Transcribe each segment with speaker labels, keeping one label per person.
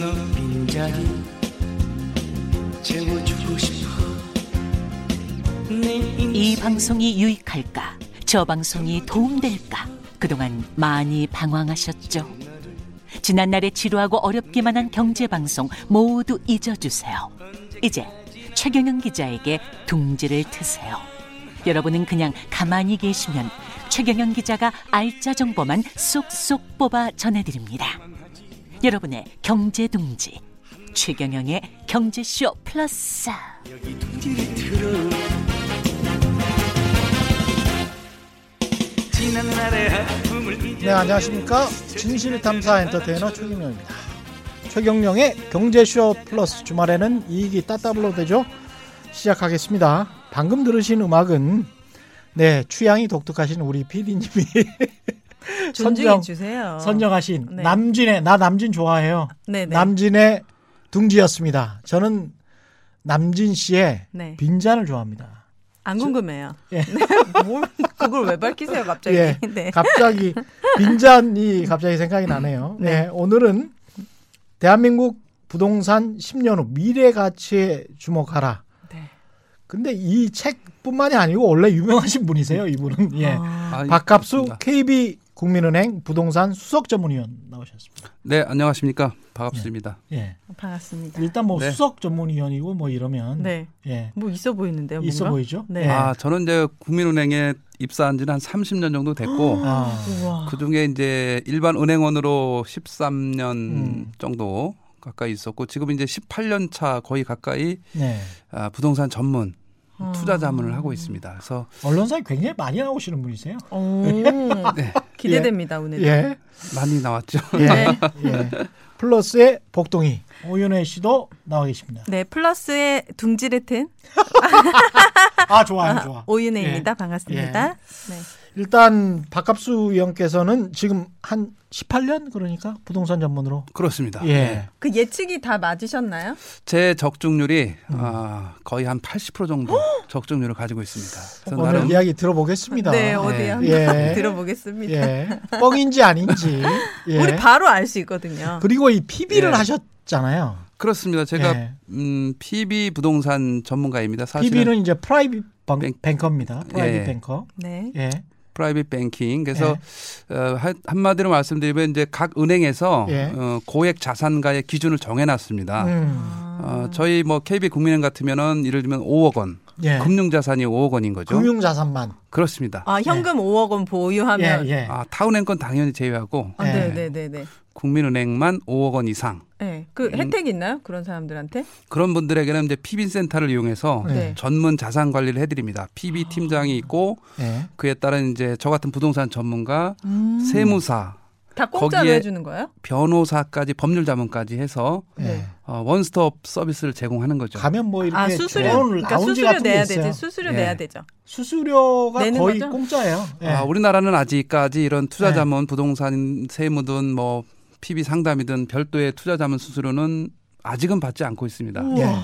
Speaker 1: 너 빈자리 채워주고 싶어
Speaker 2: 이 방송이 유익할까? 저 방송이 도움될까? 그동안 많이 방황하셨죠? 지난날의 지루하고 어렵기만 한 경제방송 모두 잊어주세요. 이제 최경영 기자에게 둥지를 트세요. 여러분은 그냥 가만히 계시면 최경영 기자가 알짜 정보만 쏙쏙 뽑아 전해드립니다. 여러분의 경제 둥지 최경영의 경제쇼 플러스.
Speaker 3: 네 안녕하십니까? 진실탐사 엔터테이너 최경영입니다. 최경영의 경제쇼 플러스. 주말에는 이익이 따따블로 되죠? 시작하겠습니다. 방금 들으신 음악은 네 취향이 독특하신 우리 PD님이 선정,
Speaker 4: 주세요.
Speaker 3: 선정하신
Speaker 4: 네.
Speaker 3: 남진의 나 남진 좋아해요
Speaker 4: 네 네.
Speaker 3: 남진의 둥지였습니다 저는 남진 씨의
Speaker 4: 네.
Speaker 3: 빈잔을 좋아합니다
Speaker 4: 안 궁금해요.
Speaker 3: 예.
Speaker 4: 네. 뭘 그걸 왜 밝히세요 갑자기?
Speaker 3: 예,
Speaker 4: 네.
Speaker 3: 갑자기 빈잔이 갑자기 생각이 나네요. 네. 오늘은 대한민국 부동산 10년 후 미래 가치에 주목하라.
Speaker 4: 네.
Speaker 3: 근데 이 책뿐만이 아니고 원래 유명하신 분이세요. 이분은 예.
Speaker 4: 아,
Speaker 5: 아,
Speaker 3: 박갑수. KB 국민은행 부동산 수석 전문위원 나오셨습니다.
Speaker 5: 네, 안녕하십니까. 반갑습니다.
Speaker 3: 예.
Speaker 4: 반갑습니다.
Speaker 3: 일단 뭐
Speaker 5: 네.
Speaker 3: 수석 전문위원이고 뭐 이러면
Speaker 4: 네.
Speaker 3: 예.
Speaker 4: 뭐 있어 보이는데요.
Speaker 3: 있어
Speaker 4: 뭔가?
Speaker 3: 보이죠?
Speaker 4: 네.
Speaker 3: 예.
Speaker 5: 아, 저는 이제 국민은행에 입사한 지는 한 30년 정도 됐고
Speaker 3: 아.
Speaker 4: 우와.
Speaker 5: 그 중에 이제 일반 은행원으로 13년
Speaker 3: 음.
Speaker 5: 정도 가까이 있었고 지금 이제 18년 차 거의 가까이
Speaker 3: 네.
Speaker 5: 아, 부동산 전문
Speaker 4: 아.
Speaker 5: 투자 자문을 하고 있습니다. 그래서
Speaker 3: 언론사에 굉장히 많이 나오시는 분이세요.
Speaker 4: 오.
Speaker 5: 네,
Speaker 4: 기대됩니다 오늘.
Speaker 3: 예.
Speaker 5: 많이 나왔죠.
Speaker 3: 예.
Speaker 4: 네.
Speaker 3: 예. 플러스의 복동이 오윤혜 씨도 나와 계십니다.
Speaker 4: 네, 플러스의 둥지를 튼
Speaker 3: 아 좋아요, 좋아.
Speaker 4: 오윤혜입니다.
Speaker 3: 예.
Speaker 4: 반갑습니다. 네.
Speaker 3: 일단 박갑수 의원께서는 지금 한 18년 그러니까 부동산 전문으로
Speaker 5: 그렇습니다.
Speaker 3: 예.
Speaker 5: 네.
Speaker 4: 그 예측이 다 맞으셨나요?
Speaker 5: 제 적중률이
Speaker 3: 음.
Speaker 5: 아, 거의 한 80% 정도 적중률을 가지고 있습니다. 그래서
Speaker 3: 오늘
Speaker 5: 나름
Speaker 3: 이야기 들어보겠습니다.
Speaker 4: 네, 어디
Speaker 5: 네.
Speaker 4: 한번
Speaker 3: 예.
Speaker 4: 들어보겠습니다.
Speaker 3: 예. 뻥인지 아닌지. 예.
Speaker 4: 우리 바로 알 수 있거든요.
Speaker 3: 그리고 이 PB를
Speaker 5: 예.
Speaker 3: 하셨잖아요.
Speaker 5: 그렇습니다. 제가
Speaker 3: 예.
Speaker 5: 음, PB 부동산 전문가입니다. 사실은
Speaker 3: PB는 이제 private
Speaker 5: ban,
Speaker 3: ban- banker입니다. private
Speaker 5: 예.
Speaker 3: banker.
Speaker 4: 네.
Speaker 3: 예.
Speaker 5: private banking. 그래서 어, 한- 한마디로 말씀드리면 이제 각 은행에서
Speaker 3: 예.
Speaker 5: 어, 고액 자산가의 기준을 정해놨습니다.
Speaker 3: 음.
Speaker 5: 어, 저희 뭐 KB 국민은행 같으면은 예를 들면 5억 원,
Speaker 3: 예.
Speaker 5: 금융 자산이 5억 원인 거죠.
Speaker 3: 금융 자산만.
Speaker 5: 그렇습니다.
Speaker 4: 아, 현금 5억 원 보유하면
Speaker 3: 예, 예.
Speaker 5: 아, 타은행 건 당연히 제외하고
Speaker 4: 아,
Speaker 3: 예.
Speaker 4: 네, 네, 네, 네.
Speaker 5: 국민은행만 5억 원 이상.
Speaker 4: 네. 그
Speaker 5: 음.
Speaker 4: 혜택 있나요? 그런 사람들한테?
Speaker 5: 그런 분들에게는 이제 PB 센터를 이용해서
Speaker 3: 네.
Speaker 5: 전문 자산 관리를 해드립니다. PB 팀장이 있고
Speaker 3: 예.
Speaker 5: 그에 따른 이제 저 같은 부동산 전문가,
Speaker 4: 음.
Speaker 5: 세무사,
Speaker 4: 다 공짜로 해주는 거예요?
Speaker 5: 변호사까지 법률 자문까지 해서
Speaker 3: 예.
Speaker 4: 네.
Speaker 5: 어, 원스톱 서비스를 제공하는 거죠.
Speaker 3: 가면 뭐 이렇게
Speaker 4: 아, 수수료. 그러니까 수수료 내야. 되죠. 수수료
Speaker 5: 예.
Speaker 4: 내야 되죠.
Speaker 3: 수수료가 거의
Speaker 4: 거죠?
Speaker 3: 공짜예요. 예.
Speaker 5: 아, 우리나라는 아직까지 이런 투자
Speaker 3: 네.
Speaker 5: 자문, 부동산 세무든 뭐 PB 상담이든 별도의 투자 자문 수수료는 아직은 받지 않고 있습니다.
Speaker 4: 우와.
Speaker 3: 예.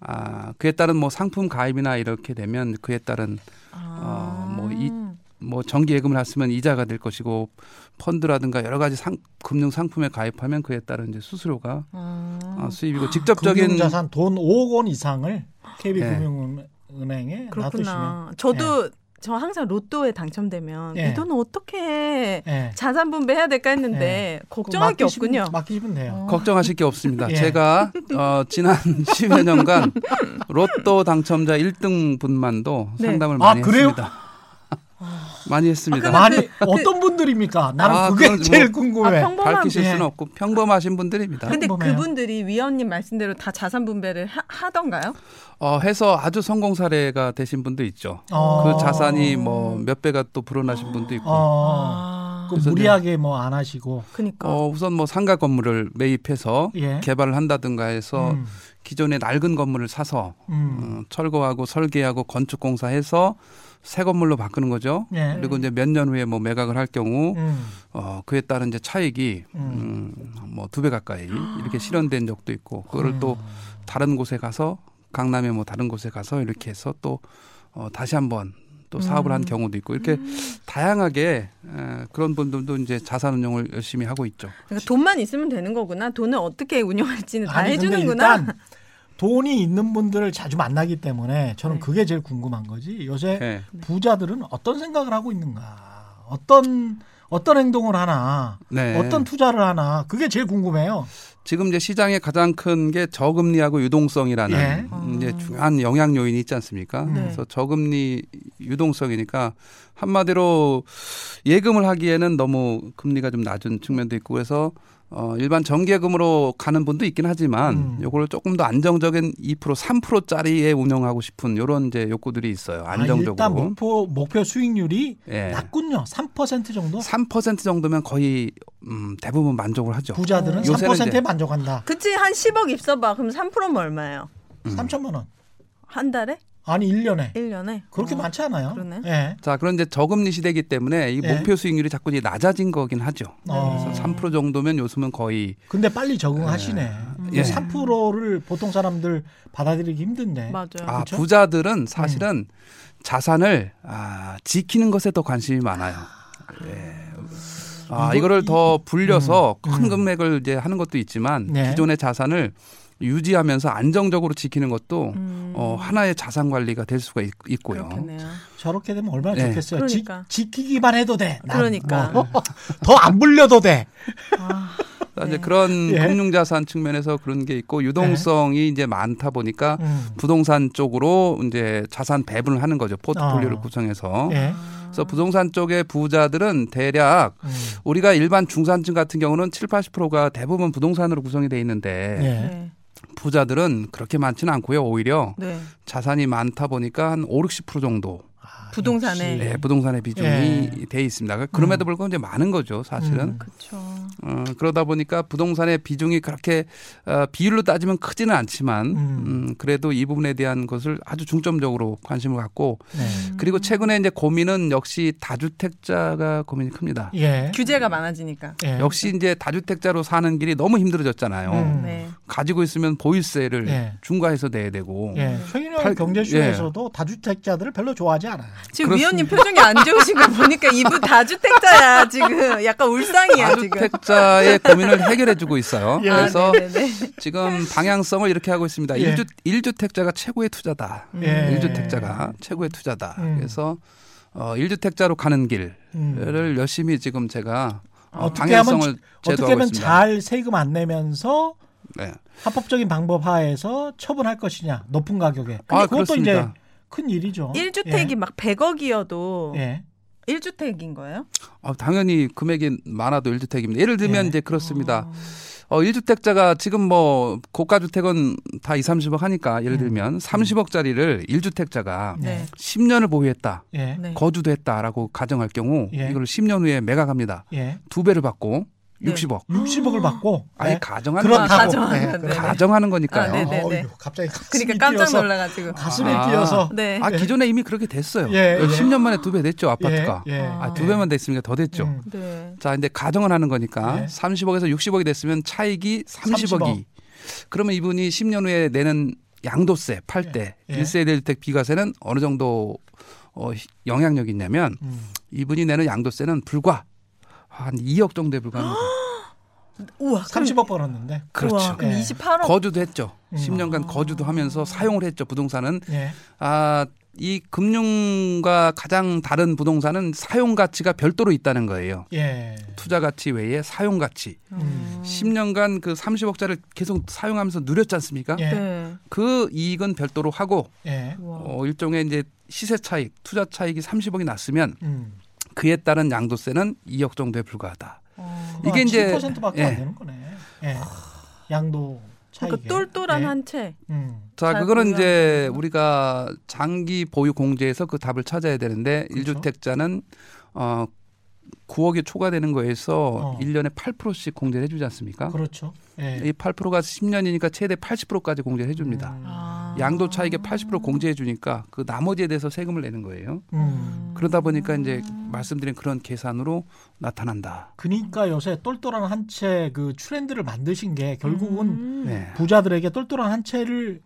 Speaker 5: 아, 그에 따른 뭐 상품 가입이나 이렇게 되면 그에 따른
Speaker 4: 아.
Speaker 5: 어, 뭐 이- 뭐 정기 예금을 했으면 이자가 될 것이고 펀드라든가 여러 가지 상, 금융 상품에 가입하면 그에 따른 이제 수수료가
Speaker 4: 아.
Speaker 5: 어, 수입이고 직접적인
Speaker 3: 금융자산 돈 5억 원 이상을 KB
Speaker 5: 예.
Speaker 3: 금융은행에 놔두시면
Speaker 4: 그렇구나. 저도 저 항상 로또에 당첨되면
Speaker 3: 예.
Speaker 4: 이 돈은 어떻게
Speaker 3: 예.
Speaker 4: 자산 분배해야 될까 했는데 걱정할 게
Speaker 3: 맡기시면-
Speaker 4: 없군요.
Speaker 3: 맡기시면 돼요.
Speaker 5: 걱정하실 게 없습니다.
Speaker 3: 예.
Speaker 5: 제가 어, 지난 10여 년간 로또 당첨자 1등 분만도
Speaker 4: 네.
Speaker 5: 상담을
Speaker 3: 아,
Speaker 5: 많이
Speaker 3: 그래요?
Speaker 5: 했습니다. 많이 했습니다.
Speaker 3: 많이 어떤 분들입니까? 나는
Speaker 5: 아,
Speaker 3: 그게
Speaker 5: 뭐-
Speaker 3: 제일
Speaker 4: 아,
Speaker 3: 궁금해.
Speaker 4: 평범한
Speaker 5: 밝히실
Speaker 3: 예.
Speaker 5: 수는 없고 평범하신 분들입니다.
Speaker 4: 근데
Speaker 3: 평범해요.
Speaker 4: 그분들이 위원님 말씀대로 다 자산 분배를 하, 하던가요?
Speaker 5: 어, 해서 아주 성공 사례가 되신 분도 있죠.
Speaker 3: 어.
Speaker 5: 그 자산이 뭐 몇 배가 또 불어나신 분도 있고.
Speaker 3: 어.
Speaker 4: 아,
Speaker 3: 그 무리하게 뭐 안 하시고.
Speaker 4: 그니까.
Speaker 5: 어, 우선 뭐 상가 건물을 매입해서
Speaker 3: 예.
Speaker 5: 개발을 한다든가 해서
Speaker 3: 음.
Speaker 5: 기존의 낡은 건물을 사서
Speaker 3: 음.
Speaker 5: 어, 철거하고 설계하고 건축 공사해서 새 건물로 바꾸는 거죠.
Speaker 3: 예.
Speaker 5: 그리고 이제 몇 년 후에 뭐 매각을 할 경우
Speaker 3: 음.
Speaker 5: 어, 그에 따른 이제 차익이 음, 뭐두 배 가까이 이렇게 실현된 적도 있고 그거를
Speaker 3: 음.
Speaker 5: 또 다른 곳에 가서 강남의 뭐 다른 곳에 가서 이렇게 해서 또 어, 다시 한번 또 사업을 한 경우도 있고 이렇게 다양하게 에, 그런 분들도 이제 자산 운용을 열심히 하고 있죠.
Speaker 4: 그러니까 돈만 있으면 되는 거구나. 돈을 어떻게 운영할지는 다
Speaker 3: 아니,
Speaker 4: 해주는구나.
Speaker 3: 돈이 있는 분들을 자주 만나기 때문에 저는
Speaker 4: 네.
Speaker 3: 그게 제일 궁금한 거지. 요새
Speaker 5: 예.
Speaker 3: 부자들은 어떤 생각을 하고 있는가? 어떤 어떤 행동을 하나?
Speaker 5: 네.
Speaker 3: 어떤 투자를 하나? 그게 제일 궁금해요.
Speaker 5: 지금 이제 시장의 가장 큰 게 저금리하고 유동성이라는
Speaker 3: 예.
Speaker 5: 이제
Speaker 4: 아.
Speaker 5: 중요한 영향 요인이 있지 않습니까?
Speaker 3: 네.
Speaker 5: 그래서 저금리 유동성이니까 한마디로 예금을 하기에는 너무 금리가 좀 낮은 측면도 있고 그래서 어 일반 정기예금으로 가는 분도 있긴 하지만
Speaker 3: 음.
Speaker 5: 요거를 조금 더 안정적인 2% 3%짜리에 운영하고 싶은 요런 이제 욕구들이 있어요.
Speaker 3: 아,
Speaker 5: 안정적으로.
Speaker 3: 일단 목표 목표 수익률이
Speaker 5: 예.
Speaker 3: 낮군요. 3% 정도.
Speaker 5: 3% 정도면 거의 음, 대부분 만족을 하죠.
Speaker 3: 부자들은
Speaker 5: 요새는
Speaker 3: 3%에
Speaker 5: 이제-
Speaker 3: 만족한다.
Speaker 4: 그치 한 10억 입어봐. 그럼 3%면 얼마예요?
Speaker 5: 음.
Speaker 3: 3천만 원.
Speaker 4: 한 달에?
Speaker 3: 아니 1년에.
Speaker 4: 1년에?
Speaker 3: 그렇게 많지 않아요.
Speaker 4: 그러네.
Speaker 3: 예.
Speaker 5: 자, 그런 이제 저금리 시대이기 때문에 이
Speaker 3: 예.
Speaker 5: 목표 수익률이 자꾸 이제 낮아진 거긴 하죠.
Speaker 3: 어.
Speaker 5: 그래서 3% 정도면 요즘은 거의
Speaker 3: 근데 빨리 적응하시네.
Speaker 5: 예.
Speaker 3: 3%를 보통 사람들 받아들이기 힘든데.
Speaker 4: 맞아요.
Speaker 5: 아,
Speaker 3: 그쵸?
Speaker 5: 부자들은 사실은 자산을 아, 지키는 것에 더 관심이 많아요. 예. 아,
Speaker 3: 이거-
Speaker 5: 이거를 더 불려서
Speaker 3: 음,
Speaker 5: 큰
Speaker 3: 음.
Speaker 5: 금액을 이제 하는 것도 있지만
Speaker 3: 네.
Speaker 5: 기존의 자산을 유지하면서 안정적으로 지키는 것도
Speaker 4: 음.
Speaker 5: 어, 하나의 자산 관리가 될 수가 있, 고요
Speaker 4: 그렇겠네요.
Speaker 3: 저렇게 되면 얼마나
Speaker 5: 네.
Speaker 3: 좋겠어요.
Speaker 4: 그러니까.
Speaker 3: 지, 키기만 해도 돼. 난
Speaker 4: 그러니까.
Speaker 3: 뭐 더안 불려도 돼.
Speaker 4: 아,
Speaker 5: 이제
Speaker 4: 네.
Speaker 5: 그런
Speaker 3: 예.
Speaker 5: 금융자산 측면에서 그런 게 있고 유동성이 이제 많다 보니까
Speaker 3: 음.
Speaker 5: 부동산 쪽으로 이제 자산 배분을 하는 거죠. 포트폴리오를
Speaker 3: 어.
Speaker 5: 구성해서.
Speaker 3: 예.
Speaker 5: 그래서 부동산 쪽의 부자들은 대략
Speaker 3: 음.
Speaker 5: 우리가 일반 중산층 같은 경우는 7, 80%가 대부분 부동산으로 구성이 돼 있는데
Speaker 3: 예.
Speaker 4: 네.
Speaker 5: 부자들은 그렇게 많지는 않고요. 오히려
Speaker 4: 네.
Speaker 5: 자산이 많다 보니까 한 5, 60% 정도
Speaker 3: 아,
Speaker 4: 부동산에.
Speaker 3: 역시.
Speaker 5: 네, 부동산의 비중이
Speaker 3: 예.
Speaker 5: 돼 있습니다. 그럼에도
Speaker 3: 음.
Speaker 5: 불구하고 이제 많은 거죠, 사실은.
Speaker 3: 음.
Speaker 4: 그렇죠.
Speaker 5: 어, 그러다 보니까 부동산의 비중이 그렇게 어, 비율로 따지면 크지는 않지만
Speaker 3: 음.
Speaker 5: 음, 그래도 이 부분에 대한 것을 아주 중점적으로 관심을 갖고
Speaker 3: 네.
Speaker 5: 그리고 최근에 이제 고민은 역시 다주택자가 고민이 큽니다.
Speaker 3: 예.
Speaker 4: 규제가 많아지니까.
Speaker 3: 예.
Speaker 5: 역시 이제 다주택자로 사는 길이 너무 힘들어졌잖아요.
Speaker 3: 음.
Speaker 4: 네.
Speaker 5: 가지고 있으면 보유세를
Speaker 3: 예.
Speaker 5: 중과해서 내야 되고.
Speaker 3: 예. 최근에
Speaker 5: 팔-
Speaker 3: 경제쇼에서도 다주택자들을 별로 좋아하지 않아요.
Speaker 4: 지금
Speaker 5: 그렇습니다.
Speaker 4: 위원님 표정이 안 좋으신 거 보니까 이분 다주택자야 지금 약간 울상이야 지금.
Speaker 5: 다주택자의 고민을 해결해주고 있어요.
Speaker 3: 예.
Speaker 5: 그래서
Speaker 4: 아, 네네네.
Speaker 5: 지금 방향성을 이렇게 하고 있습니다.
Speaker 3: 예.
Speaker 5: 일 1주, 1주 택자가 최고의 투자다.
Speaker 3: 예.
Speaker 5: 일 1주택자가 최고의 투자다.
Speaker 3: 음.
Speaker 5: 그래서 어, 1주택자로 가는 길을
Speaker 3: 음.
Speaker 5: 열심히 지금 제가 어,
Speaker 3: 어떻게 하면
Speaker 5: 방향성을
Speaker 3: 어떻게
Speaker 5: 제도하고
Speaker 3: 하면
Speaker 5: 있습니다.
Speaker 3: 잘 세금 안 내면서
Speaker 5: 네.
Speaker 3: 합법적인 방법 하에서 처분할 것이냐 높은 가격에. 근데
Speaker 5: 아,
Speaker 3: 그것도
Speaker 5: 그렇습니다.
Speaker 3: 이제 큰 일이죠.
Speaker 4: 1주택이 막 100억이어도
Speaker 3: 예. 예.
Speaker 4: 1주택인 거예요?
Speaker 5: 어, 당연히 금액이 많아도 1주택입니다. 예를 들면
Speaker 3: 예.
Speaker 5: 이제 그렇습니다. 어, 1주택자가 지금 뭐 고가 주택은 다 2, 30억 하니까 예를
Speaker 3: 음.
Speaker 5: 들면 30억짜리를 1주택자가
Speaker 4: 네.
Speaker 5: 10년을 보유했다.
Speaker 3: 예.
Speaker 4: 네.
Speaker 5: 거주도 했다라고 가정할 경우
Speaker 3: 예.
Speaker 5: 이걸 10년 후에 매각합니다.
Speaker 3: 예.
Speaker 5: 두 배를 받고
Speaker 4: 네.
Speaker 5: 60억.
Speaker 3: 60억을 받고
Speaker 5: 아니
Speaker 3: 예.
Speaker 5: 가정하는
Speaker 3: 그렇다고.
Speaker 4: 아,
Speaker 3: 예.
Speaker 4: 네네.
Speaker 5: 가정하는 거니까요.
Speaker 4: 아, 네네.
Speaker 3: 어이구, 갑자기 가슴이
Speaker 4: 그러니까 깜짝 놀라가지고.
Speaker 3: 가슴이
Speaker 5: 아.
Speaker 3: 뛰어서
Speaker 4: 네.
Speaker 5: 아 기존에 이미 그렇게 됐어요.
Speaker 3: 예, 예.
Speaker 5: 10년 만에 두 배 됐죠 아파트가.
Speaker 3: 예, 예.
Speaker 5: 아, 두 배만 됐으니까 더 됐죠.
Speaker 3: 음.
Speaker 4: 네.
Speaker 5: 자, 이제 가정을 하는 거니까
Speaker 3: 네.
Speaker 5: 30억에서 60억이 됐으면 차익이 30억이.
Speaker 3: 30억.
Speaker 5: 그러면 이분이 10년 후에 내는 양도세 팔때
Speaker 3: 예.
Speaker 5: 일 1세대 1주택 비과세는 어느 정도 어, 영향력이 있냐면
Speaker 3: 음.
Speaker 5: 이분이 내는 양도세는 불과 한 2억 정도에 불과합니다.
Speaker 4: 우와. 그럼-
Speaker 3: 30억 벌었는데.
Speaker 5: 그렇죠.
Speaker 4: 우와, 그럼
Speaker 3: 예.
Speaker 4: 28억.
Speaker 5: 거주도 했죠.
Speaker 3: 음.
Speaker 5: 10년간 거주도 하면서 사용을 했죠. 부동산은
Speaker 3: 예.
Speaker 5: 아, 이 금융과 가장 다른 부동산은 사용 가치가 별도로 있다는 거예요.
Speaker 3: 예.
Speaker 5: 투자 가치 외에 사용 가치.
Speaker 3: 음.
Speaker 5: 10년간 그 30억짜리를 계속 사용하면서 누렸지 않습니까?
Speaker 3: 예.
Speaker 4: 네.
Speaker 5: 그 이익은 별도로 하고
Speaker 3: 예.
Speaker 5: 어, 일종의 이제 시세 차익, 투자 차익이 30억이 났으면
Speaker 3: 음.
Speaker 5: 그에 따른 양도세는 2억 정도에 불과하다.
Speaker 4: 어.
Speaker 5: 이게 이제
Speaker 3: 7%밖에
Speaker 5: 예.
Speaker 3: 안 되는 거네. 예. 양도.
Speaker 4: 그러니까 똘똘한 한 채.
Speaker 3: 음.
Speaker 5: 자,
Speaker 4: 잘
Speaker 5: 그거는 이제. 우리가 장기 보유 공제에서 그 답을 찾아야 되는데
Speaker 3: 그렇죠.
Speaker 5: 1주택자는 어 9억이 초과되는 거에서
Speaker 3: 어.
Speaker 5: 일 1년에 8%씩 공제를 해주지 않습니까?
Speaker 3: 그렇죠. 예.
Speaker 5: 이 8%가 10년이니까 최대 80%까지 공제를 해줍니다.
Speaker 3: 음.
Speaker 4: 아.
Speaker 5: 양도 차익의 80% 공제해 주니까 그 나머지에 대해서 세금을 내는 거예요.
Speaker 3: 음.
Speaker 5: 그러다 보니까 이제 말씀드린 그런 계산으로 나타난다.
Speaker 3: 그러니까 요새 똘똘한 한 채 그 트렌드를 만드신 게 결국은
Speaker 4: 음.
Speaker 5: 네.
Speaker 3: 부자들에게 똘똘한 한 채를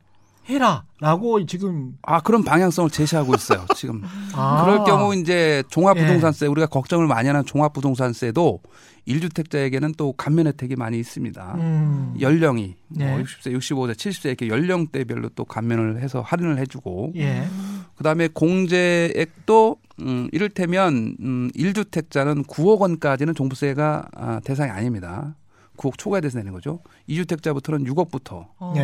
Speaker 3: 해라라고 지금
Speaker 5: 아 그런 방향성을 제시하고 있어요. 지금
Speaker 3: 아,
Speaker 5: 그럴 경우 이제
Speaker 3: 예.
Speaker 5: 종합부동산세 우리가 걱정을 많이 하는 종합부동산세도 1주택자에게는 또 감면 혜택이 많이 있습니다.
Speaker 3: 음,
Speaker 5: 연령이
Speaker 3: 네.
Speaker 5: 뭐 60세, 65세, 70세 이렇게 연령대별로 또 감면을 해서 할인을 해주고
Speaker 3: 예.
Speaker 5: 그다음에 공제액도 음, 이를테면 음, 1주택자는 9억 원까지는 종부세가 아, 대상이 아닙니다. 9억 초과에 대해서 내는 거죠. 2주택자부터는 6억부터
Speaker 4: 어.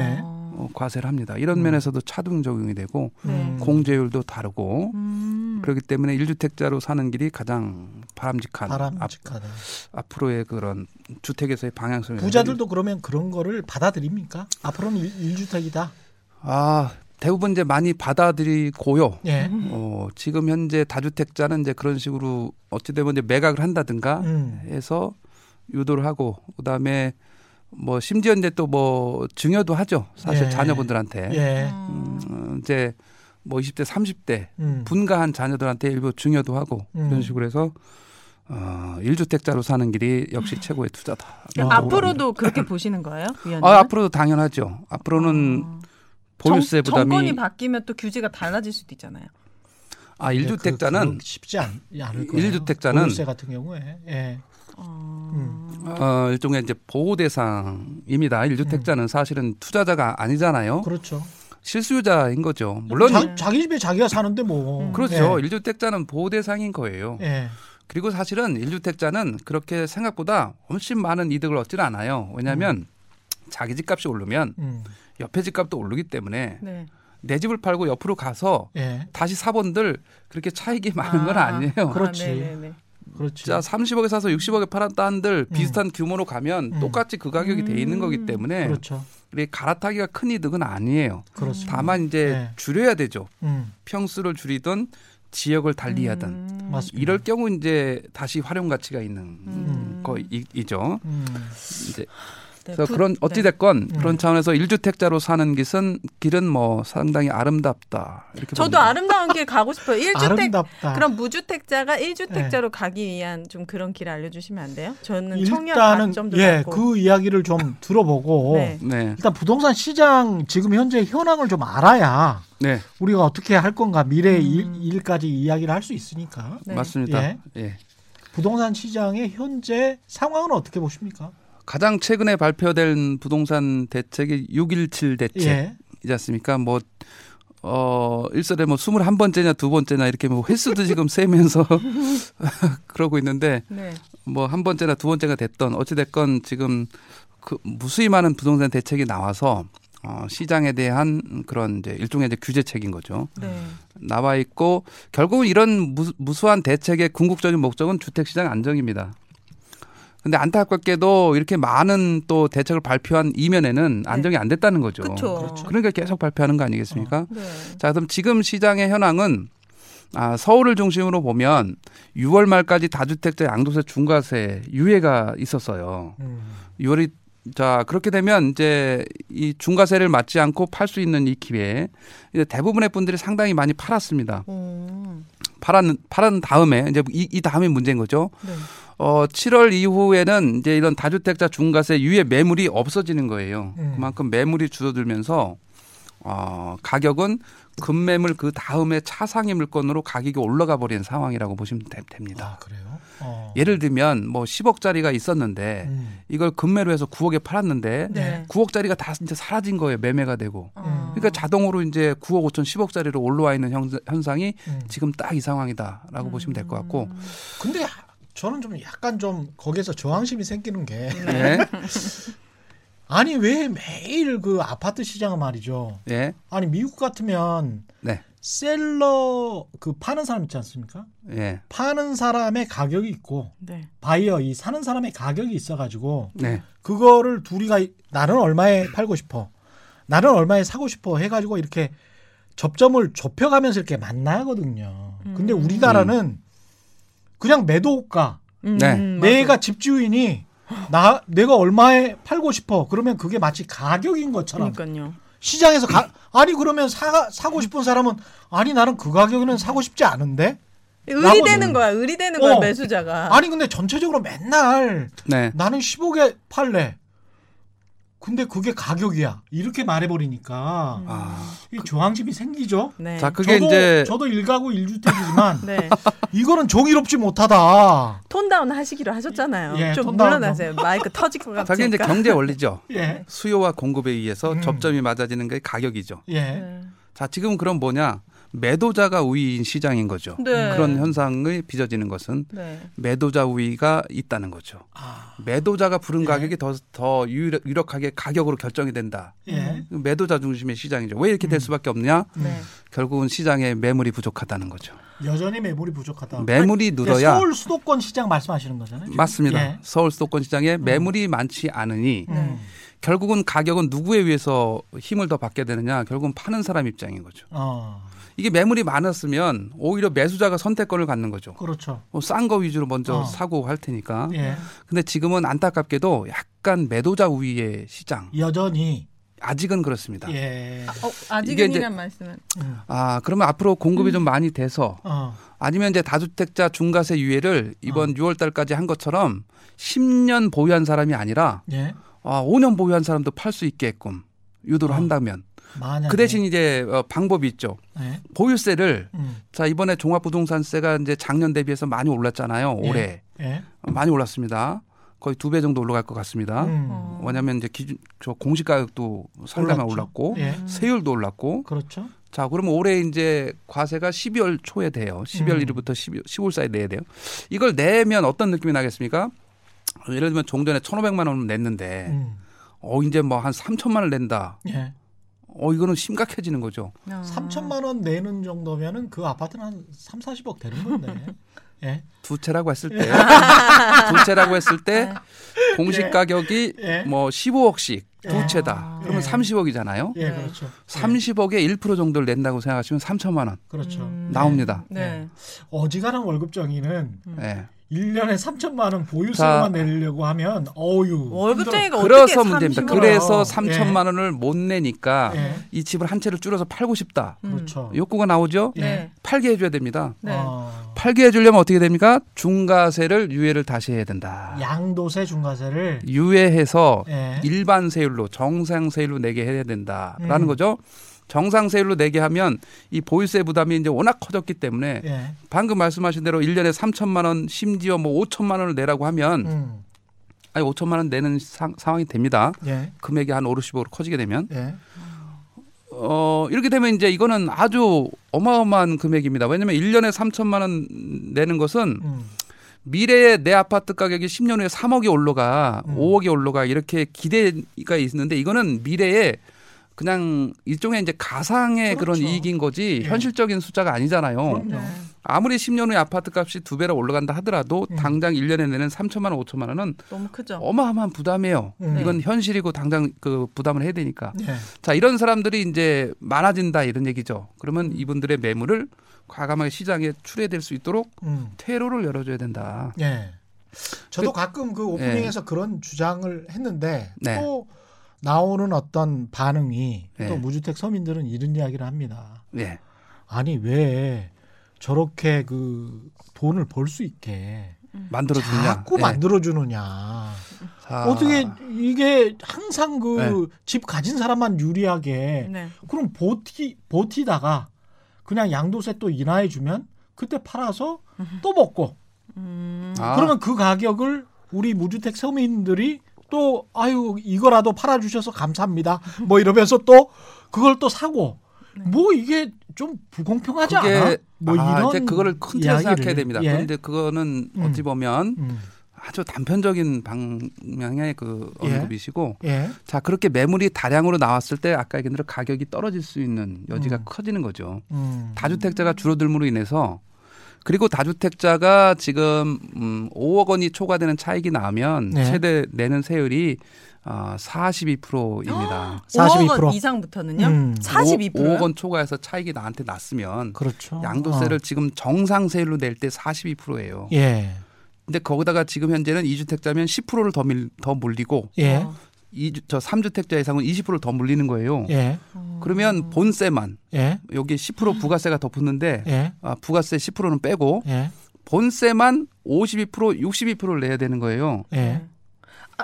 Speaker 5: 어, 과세를 합니다. 이런
Speaker 3: 음.
Speaker 5: 면에서도 차등 적용이 되고
Speaker 4: 네.
Speaker 3: 음.
Speaker 5: 공제율도 다르고
Speaker 4: 음.
Speaker 5: 그렇기 때문에 1주택자로 사는 길이 가장 바람직한 앞,
Speaker 3: 바람직하다.
Speaker 5: 앞으로의 그런 주택에서의 방향성을
Speaker 3: 부자들도 그러면 그런 거를 받아들입니까? 앞으로는 일, 주택이다
Speaker 5: 아 대부분 이제 많이 받아들이고요.
Speaker 3: 예.
Speaker 5: 어, 지금 현재 다주택자는 이제 그런 식으로 어찌되면 이제 매각을 한다든가
Speaker 3: 음.
Speaker 5: 해서 유도를 하고 그다음에 뭐 심지어 이제 또 뭐 증여도 하죠. 사실
Speaker 3: 예.
Speaker 5: 자녀분들한테
Speaker 3: 예.
Speaker 5: 음, 어, 이제 뭐 20대 30대
Speaker 3: 음.
Speaker 5: 분가한 자녀들한테 일부 증여도 하고
Speaker 3: 음.
Speaker 5: 이런 식으로 해서 어, 1주택자로 사는 길이 역시 최고의 투자다.
Speaker 3: 어.
Speaker 4: 앞으로도 그렇게 보시는 거예요, 위원님?
Speaker 5: 아, 앞으로도 당연하죠. 앞으로는 보유세
Speaker 4: 정, 정권이
Speaker 5: 부담이
Speaker 4: 바뀌면 또 규제가 달라질 수도 있잖아요.
Speaker 5: 아,
Speaker 3: 그-
Speaker 5: 1주택자는
Speaker 3: 그 쉽지 않, 않을 거예요.
Speaker 5: 일주택자는
Speaker 3: 보유세 같은 경우에 예.
Speaker 4: 어.
Speaker 3: 음.
Speaker 5: 어, 일종의 이제 보호 대상입니다. 1주택자는 사실은 투자자가 아니잖아요.
Speaker 3: 그렇죠.
Speaker 5: 실수요자인 거죠. 물론
Speaker 3: 자, 자기 집에 자기가 사는데 뭐
Speaker 5: 그렇죠.
Speaker 3: 예.
Speaker 5: 1주택자는 보호 대상인 거예요.
Speaker 3: 예.
Speaker 5: 그리고 사실은 1주택자는 그렇게 생각보다 훨씬 많은 이득을 얻지는 않아요. 왜냐하면 자기 집값이 오르면
Speaker 3: 음.
Speaker 5: 옆에 집값도 오르기 때문에
Speaker 4: 네.
Speaker 5: 내 집을 팔고 옆으로 가서
Speaker 3: 예.
Speaker 5: 다시 사본들 그렇게 차익이 많은 건 아니에요.
Speaker 3: 그렇지.
Speaker 4: 아, 네네네.
Speaker 3: 그렇지.
Speaker 5: 자, 30억에 사서 60억에 팔았다 한들
Speaker 3: 음.
Speaker 5: 비슷한 규모로 가면
Speaker 3: 음.
Speaker 5: 똑같이 그 가격이 돼 있는 거기
Speaker 4: 음.
Speaker 5: 때문에
Speaker 3: 그렇죠.
Speaker 5: 갈아타기가 큰 이득은 아니에요.
Speaker 3: 그렇습니다.
Speaker 5: 다만 이제
Speaker 3: 네.
Speaker 5: 줄여야 되죠.
Speaker 3: 음.
Speaker 5: 평수를 줄이든 지역을 달리하든
Speaker 4: 음.
Speaker 3: 맞습니다.
Speaker 5: 이럴 경우 이제 다시 활용 가치가 있는
Speaker 4: 음.
Speaker 5: 거이죠.
Speaker 3: 음.
Speaker 5: 이제
Speaker 4: 네,
Speaker 5: 그래서
Speaker 4: 부-
Speaker 5: 그런 어찌 됐건
Speaker 3: 음.
Speaker 5: 그런 차원에서 1주택자로 사는 길은 길은 뭐 상당히 아름답다. 이렇게
Speaker 4: 저도
Speaker 5: 봅니다.
Speaker 4: 아름다운 길 가고 싶어요. 1주택
Speaker 3: 아름답다.
Speaker 4: 그럼 무주택자가 1주택자로 가기 위한 좀 그런 길을 알려 주시면 안 돼요? 저는 청약
Speaker 3: 일단은
Speaker 4: 가점도
Speaker 3: 예. 그 이야기를 좀 들어보고
Speaker 4: 네.
Speaker 5: 네.
Speaker 3: 일단 부동산 시장 지금 현재 현황을 좀 알아야
Speaker 5: 네.
Speaker 3: 우리가 어떻게 할 건가 미래
Speaker 4: 음.
Speaker 3: 일, 일까지 이야기를 할 수 있으니까
Speaker 4: 네.
Speaker 5: 맞습니다.
Speaker 3: 예.
Speaker 5: 예.
Speaker 3: 부동산 시장의 현재 상황은 어떻게 보십니까?
Speaker 5: 가장 최근에 발표된 부동산 대책이 617 대책이지
Speaker 3: 예.
Speaker 5: 않습니까? 뭐, 어, 일설에 뭐 21번째냐 두 번째냐 이렇게 뭐 횟수도 지금 세면서 그러고 있는데
Speaker 4: 네.
Speaker 5: 뭐한 번째나 두 번째가 됐던 어찌 됐건 지금 그 무수히 많은 부동산 대책이 나와서 어, 시장에 대한 그런 이제 일종의 이제 규제책인 거죠.
Speaker 4: 네.
Speaker 5: 나와 있고 결국은 이런 무, 무수한 대책의 궁극적인 목적은 주택 시장 안정입니다. 근데 안타깝게도 이렇게 많은 또 대책을 발표한 이면에는 안정이 안 됐다는 거죠.
Speaker 4: 그렇죠.
Speaker 3: 그렇죠.
Speaker 5: 그러니까 계속 발표하는 거 아니겠습니까?
Speaker 4: 네.
Speaker 5: 자, 그럼 지금 시장의 현황은 아, 서울을 중심으로 보면 6월 말까지 다주택자 양도세 중과세 유예가 있었어요.
Speaker 3: 음.
Speaker 5: 6월이 자 그렇게 되면 이제 이 중과세를 맞지 않고 팔 수 있는 이 기회에 이제 대부분의 분들이 상당히 많이 팔았습니다.
Speaker 4: 오.
Speaker 5: 팔았 팔은 다음에 이제 이, 이 다음이 문제인 거죠.
Speaker 4: 네.
Speaker 5: 어 7월 이후에는 이제 이런 다주택자 중과세 유예 매물이 없어지는 거예요.
Speaker 3: 음.
Speaker 5: 그만큼 매물이 줄어들면서 어 가격은 급매물 그 다음에 차상위 물건으로 가격이 올라가 버리는 상황이라고 보시면 되- 됩니다.
Speaker 3: 아 그래요? 어.
Speaker 5: 예를 들면 뭐 10억짜리가 있었는데
Speaker 3: 음.
Speaker 5: 이걸 급매로 해서 9억에 팔았는데
Speaker 4: 네.
Speaker 5: 9억짜리가 다 이제 사라진 거예요. 매매가 되고.
Speaker 4: 어.
Speaker 5: 그러니까 자동으로 이제 9억 5천 10억짜리로 올라와 있는 현, 현상이
Speaker 3: 음.
Speaker 5: 지금 딱 이 상황이다라고 보시면 될 것 같고.
Speaker 3: 근데 하- 저는 좀 약간 좀 거기에서 저항심이 생기는 게
Speaker 5: 네.
Speaker 3: 아니 왜 매일 그 아파트 시장은 말이죠.
Speaker 5: 예.
Speaker 3: 아니 미국 같으면
Speaker 5: 네.
Speaker 3: 셀러 그 파는 사람 있지 않습니까?
Speaker 5: 예.
Speaker 3: 파는 사람의 가격이 있고
Speaker 4: 네.
Speaker 3: 바이어 이 사는 사람의 가격이 있어가지고
Speaker 5: 네.
Speaker 3: 그거를 둘이가 나는 얼마에 팔고 싶어, 나는 얼마에 사고 싶어 해가지고 이렇게 접점을 좁혀가면서 이렇게 만나거든요. 근데
Speaker 4: 음.
Speaker 3: 우리나라는 그냥 매도가
Speaker 4: 음,
Speaker 5: 네.
Speaker 4: 맞아요.
Speaker 3: 내가 집주인이 나 내가 얼마에 팔고 싶어 그러면 그게 마치 가격인 것처럼
Speaker 4: 그러니까요.
Speaker 3: 시장에서 가, 아니 그러면 사 사고 싶은 사람은 아니 나는 그 가격에는 사고 싶지 않은데
Speaker 4: 의리되는 거야. 의리되는 거야
Speaker 3: 어.
Speaker 4: 매수자가.
Speaker 3: 아니 근데 전체적으로 맨날
Speaker 5: 네.
Speaker 3: 나는 10억에 팔래 근데 그게 가격이야. 이렇게 말해버리니까
Speaker 5: 아,
Speaker 3: 이 조항심이 생기죠.
Speaker 4: 네.
Speaker 5: 자 그게
Speaker 3: 저도,
Speaker 5: 이제
Speaker 3: 저도 일가구 일주택이지만
Speaker 4: 네.
Speaker 3: 이거는 정의롭지 못하다.
Speaker 4: 톤다운 하시기로 하셨잖아요.
Speaker 3: 예,
Speaker 4: 좀 물러나세요. 마이크 터질 것 같으니까.
Speaker 5: 자기 이제 경제 원리죠.
Speaker 3: 예,
Speaker 5: 수요와 공급에 의해서
Speaker 3: 음.
Speaker 5: 접점이 맞아지는 게 가격이죠.
Speaker 3: 예,
Speaker 4: 네.
Speaker 5: 자 지금은 그럼 뭐냐 매도자가 우위인 시장인 거죠.
Speaker 4: 네.
Speaker 5: 그런 현상이 빚어지는 것은
Speaker 4: 네.
Speaker 5: 매도자 우위가 있다는 거죠.
Speaker 3: 아,
Speaker 5: 매도자가 부른
Speaker 3: 예.
Speaker 5: 가격이 더, 더 유력, 유력하게 가격으로 결정이 된다.
Speaker 3: 예.
Speaker 5: 매도자 중심의 시장이죠. 왜 이렇게 될
Speaker 3: 음.
Speaker 5: 수밖에 없냐?
Speaker 4: 네.
Speaker 5: 결국은 시장에 매물이 부족하다는 거죠.
Speaker 3: 여전히 매물이 부족하다.
Speaker 5: 매물이
Speaker 3: 아니,
Speaker 5: 늘어야
Speaker 3: 서울 수도권 시장 말씀하시는 거잖아요. 지금?
Speaker 5: 맞습니다.
Speaker 3: 예.
Speaker 5: 서울 수도권 시장에 매물이 많지 않으니
Speaker 3: 음.
Speaker 5: 결국은 가격은 누구에 의해서 힘을 더 받게 되느냐? 결국은 파는 사람 입장인 거죠.
Speaker 3: 어,
Speaker 5: 이게 매물이 많았으면 오히려 매수자가 선택권을 갖는 거죠.
Speaker 3: 그렇죠.
Speaker 5: 싼거 위주로 먼저
Speaker 3: 어.
Speaker 5: 사고 할 테니까.
Speaker 3: 예,
Speaker 5: 근데 지금은 안타깝게도 약간 매도자 우위의 시장.
Speaker 3: 여전히
Speaker 5: 아직은 그렇습니다.
Speaker 3: 예,
Speaker 4: 어,
Speaker 5: 이게
Speaker 4: 아직은이란 말씀은
Speaker 3: 음.
Speaker 5: 아, 그러면 앞으로 공급이
Speaker 4: 음.
Speaker 5: 좀 많이 돼서
Speaker 3: 어,
Speaker 5: 아니면 이제 다주택자 중과세 유예를 이번 6월 달까지 한 것처럼 10년 보유한 사람이 아니라
Speaker 3: 예,
Speaker 5: 아, 5년 보유한 사람도 팔 수 있게끔 유도를
Speaker 3: 어.
Speaker 5: 한다면
Speaker 3: 만약
Speaker 5: 그 대신 이제 어, 방법이 있죠.
Speaker 3: 예,
Speaker 5: 보유세를
Speaker 3: 음,
Speaker 5: 자, 이번에 종합부동산세가 이제 작년 대비해서 많이 올랐잖아요.
Speaker 3: 예.
Speaker 5: 올해.
Speaker 3: 예,
Speaker 5: 어, 많이 올랐습니다. 거의 두 배 정도 올라갈 것 같습니다.
Speaker 3: 음,
Speaker 4: 어.
Speaker 5: 왜냐하면 이제 기준 저 공시 가격도 상당히. 올랐고
Speaker 3: 예,
Speaker 5: 세율도 올랐고
Speaker 3: 그렇죠.
Speaker 5: 자 그러면 올해 이제 과세가 12월 초에 돼요. 12월
Speaker 3: 음.
Speaker 5: 1일부터 12, 10월 사이에 내야 돼요. 이걸 내면 어떤 느낌이 나겠습니까? 예를 들면 종전에 1,500만 원을 냈는데
Speaker 3: 음,
Speaker 5: 어 이제 뭐 한 3천만 원을 낸다.
Speaker 3: 예,
Speaker 5: 어 이거는 심각해지는 거죠.
Speaker 4: 어.
Speaker 3: 3천만 원 내는 정도면은 그 아파트는 한 3, 40억 되는 건데. 예,
Speaker 5: 두 채라고 했을 때 두 채라고 했을 때 공시 가격이
Speaker 3: 예.
Speaker 5: 뭐 15억씩 두
Speaker 3: 예.
Speaker 5: 채다. 그러면
Speaker 3: 예.
Speaker 5: 30억이잖아요.
Speaker 3: 예,
Speaker 4: 네.
Speaker 3: 그렇죠. 예,
Speaker 5: 30억에 1% 정도를 낸다고 생각하시면 3천만 원
Speaker 3: 그렇죠.
Speaker 4: 음.
Speaker 5: 나옵니다.
Speaker 4: 네.
Speaker 3: 어지간한 월급 정의는
Speaker 5: 예.
Speaker 3: 1년에 3천만 원 보유세만 내려고 하면 어유.
Speaker 4: 월급쟁이가
Speaker 5: 그래서
Speaker 4: 어떻게
Speaker 5: 문제입니다.
Speaker 4: 30억?
Speaker 5: 그래서
Speaker 3: 예.
Speaker 5: 3천만 원을 못 내니까
Speaker 3: 예.
Speaker 5: 이 집을 한 채를 줄여서 팔고 싶다.
Speaker 4: 음.
Speaker 3: 그렇죠.
Speaker 5: 욕구가 나오죠.
Speaker 4: 네.
Speaker 5: 팔게 해줘야 됩니다.
Speaker 4: 네.
Speaker 3: 어,
Speaker 5: 팔게 해주려면 어떻게 됩니까? 중과세를 유예를 다시 해야 된다.
Speaker 3: 양도세 중과세를
Speaker 5: 유예해서
Speaker 3: 예.
Speaker 5: 일반 세율로 정상 세율로 내게 해야 된다라는
Speaker 3: 음.
Speaker 5: 거죠. 정상 세율로 내게 하면 이 보유세 부담이 이제 워낙 커졌기 때문에
Speaker 3: 예.
Speaker 5: 방금 말씀하신 대로 1년에 3천만 원 심지어 뭐 5천만 원을 내라고 하면
Speaker 3: 음.
Speaker 5: 아니 5천만 원 내는 상, 상황이 됩니다.
Speaker 3: 예.
Speaker 5: 금액이 한 5, 60억으로 커지게 되면
Speaker 3: 예.
Speaker 5: 어 이렇게 되면 이제 이거는 아주 어마어마한 금액입니다. 왜냐하면 1년에 3천만 원 내는 것은
Speaker 3: 음.
Speaker 5: 미래에 내 아파트 가격이 10년 후에 3억이 올라가
Speaker 3: 음.
Speaker 5: 5억이 올라가 이렇게 기대가 있는데 이거는 미래에 그냥 일종의 이제 가상의 그런
Speaker 3: 그렇죠.
Speaker 5: 이익인 거지
Speaker 3: 예.
Speaker 5: 현실적인 숫자가 아니잖아요.
Speaker 4: 네.
Speaker 5: 아무리 10년 후에 아파트 값이 두 배로 올라간다 하더라도
Speaker 3: 음.
Speaker 5: 당장 1년에 내는 3천만 원, 5천만 원은
Speaker 4: 너무 크죠.
Speaker 5: 어마어마한 부담이에요.
Speaker 3: 음.
Speaker 5: 이건 현실이고 당장 그 부담을 해야 되니까.
Speaker 3: 예.
Speaker 5: 자, 이런 사람들이 이제 많아진다 이런 얘기죠. 그러면 이분들의 매물을 과감하게 시장에 출애될 수 있도록
Speaker 3: 음.
Speaker 5: 퇴로를 열어줘야 된다.
Speaker 3: 예. 저도
Speaker 5: 그-
Speaker 3: 가끔 그 오프닝에서 그런 주장을 했는데
Speaker 5: 네.
Speaker 3: 또 나오는 어떤 반응이
Speaker 5: 네.
Speaker 3: 또 무주택 서민들은 이런 이야기를 합니다.
Speaker 5: 예.
Speaker 3: 아니 왜 저렇게 그 돈을 벌 수 있게
Speaker 5: 만들어주냐.
Speaker 3: 자꾸
Speaker 5: 예.
Speaker 3: 만들어주느냐.
Speaker 5: 자,
Speaker 3: 어떻게 이게 항상 그
Speaker 5: 네.
Speaker 3: 집 가진 사람만 유리하게
Speaker 4: 네.
Speaker 3: 그럼 버티 버티다가 그냥 양도세 또 인하해 주면 그때 팔아서 또 먹고
Speaker 4: 음.
Speaker 5: 아,
Speaker 3: 그러면 그 가격을 우리 무주택 서민들이 또 아유 이거라도 팔아 주셔서 감사합니다. 뭐 이러면서 또 그걸 또 사고 뭐 이게 좀 불공평하지
Speaker 5: 그게
Speaker 3: 않아? 뭐
Speaker 5: 아,
Speaker 3: 이런
Speaker 5: 이제 그거를 큰 틀에서. 생각해야 됩니다.
Speaker 3: 예.
Speaker 5: 그런데 그거는
Speaker 3: 음.
Speaker 5: 어찌 보면
Speaker 3: 음.
Speaker 5: 아주 단편적인 방향의 그
Speaker 3: 예.
Speaker 5: 언급이시고
Speaker 3: 예.
Speaker 5: 자 그렇게 매물이 다량으로 나왔을 때 아까 얘기한 대로 가격이 떨어질 수 있는 여지가
Speaker 3: 음.
Speaker 5: 커지는 거죠.
Speaker 3: 음.
Speaker 5: 다주택자가 줄어들므로 인해서 그리고 다주택자가 지금 음 5억 원이 초과되는 차익이 나면
Speaker 3: 네.
Speaker 5: 최대 내는 세율이 어, 42%입니다.
Speaker 3: 42%.
Speaker 4: 5억 원 이상부터는요?
Speaker 3: 음.
Speaker 4: 42%요?
Speaker 5: 5억 원 초과해서 차익이 나한테 났으면
Speaker 3: 그렇죠.
Speaker 5: 양도세를
Speaker 3: 어.
Speaker 5: 지금 정상 세율로 낼 때 42%예요.
Speaker 3: 예.
Speaker 5: 근데 거기다가 지금 현재는 2주택자면 10%를 더, 밀, 더 물리고
Speaker 3: 예.
Speaker 4: 어.
Speaker 5: 이저 3주택자 이상은 20%를 더 물리는 거예요.
Speaker 3: 예.
Speaker 5: 그러면 본세만
Speaker 3: 예.
Speaker 5: 여기 10% 부가세가 더 붙는데
Speaker 3: 예.
Speaker 5: 아, 부가세 10%는 빼고
Speaker 3: 예.
Speaker 5: 본세만 52% 62%를 내야 되는 거예요.
Speaker 3: 예.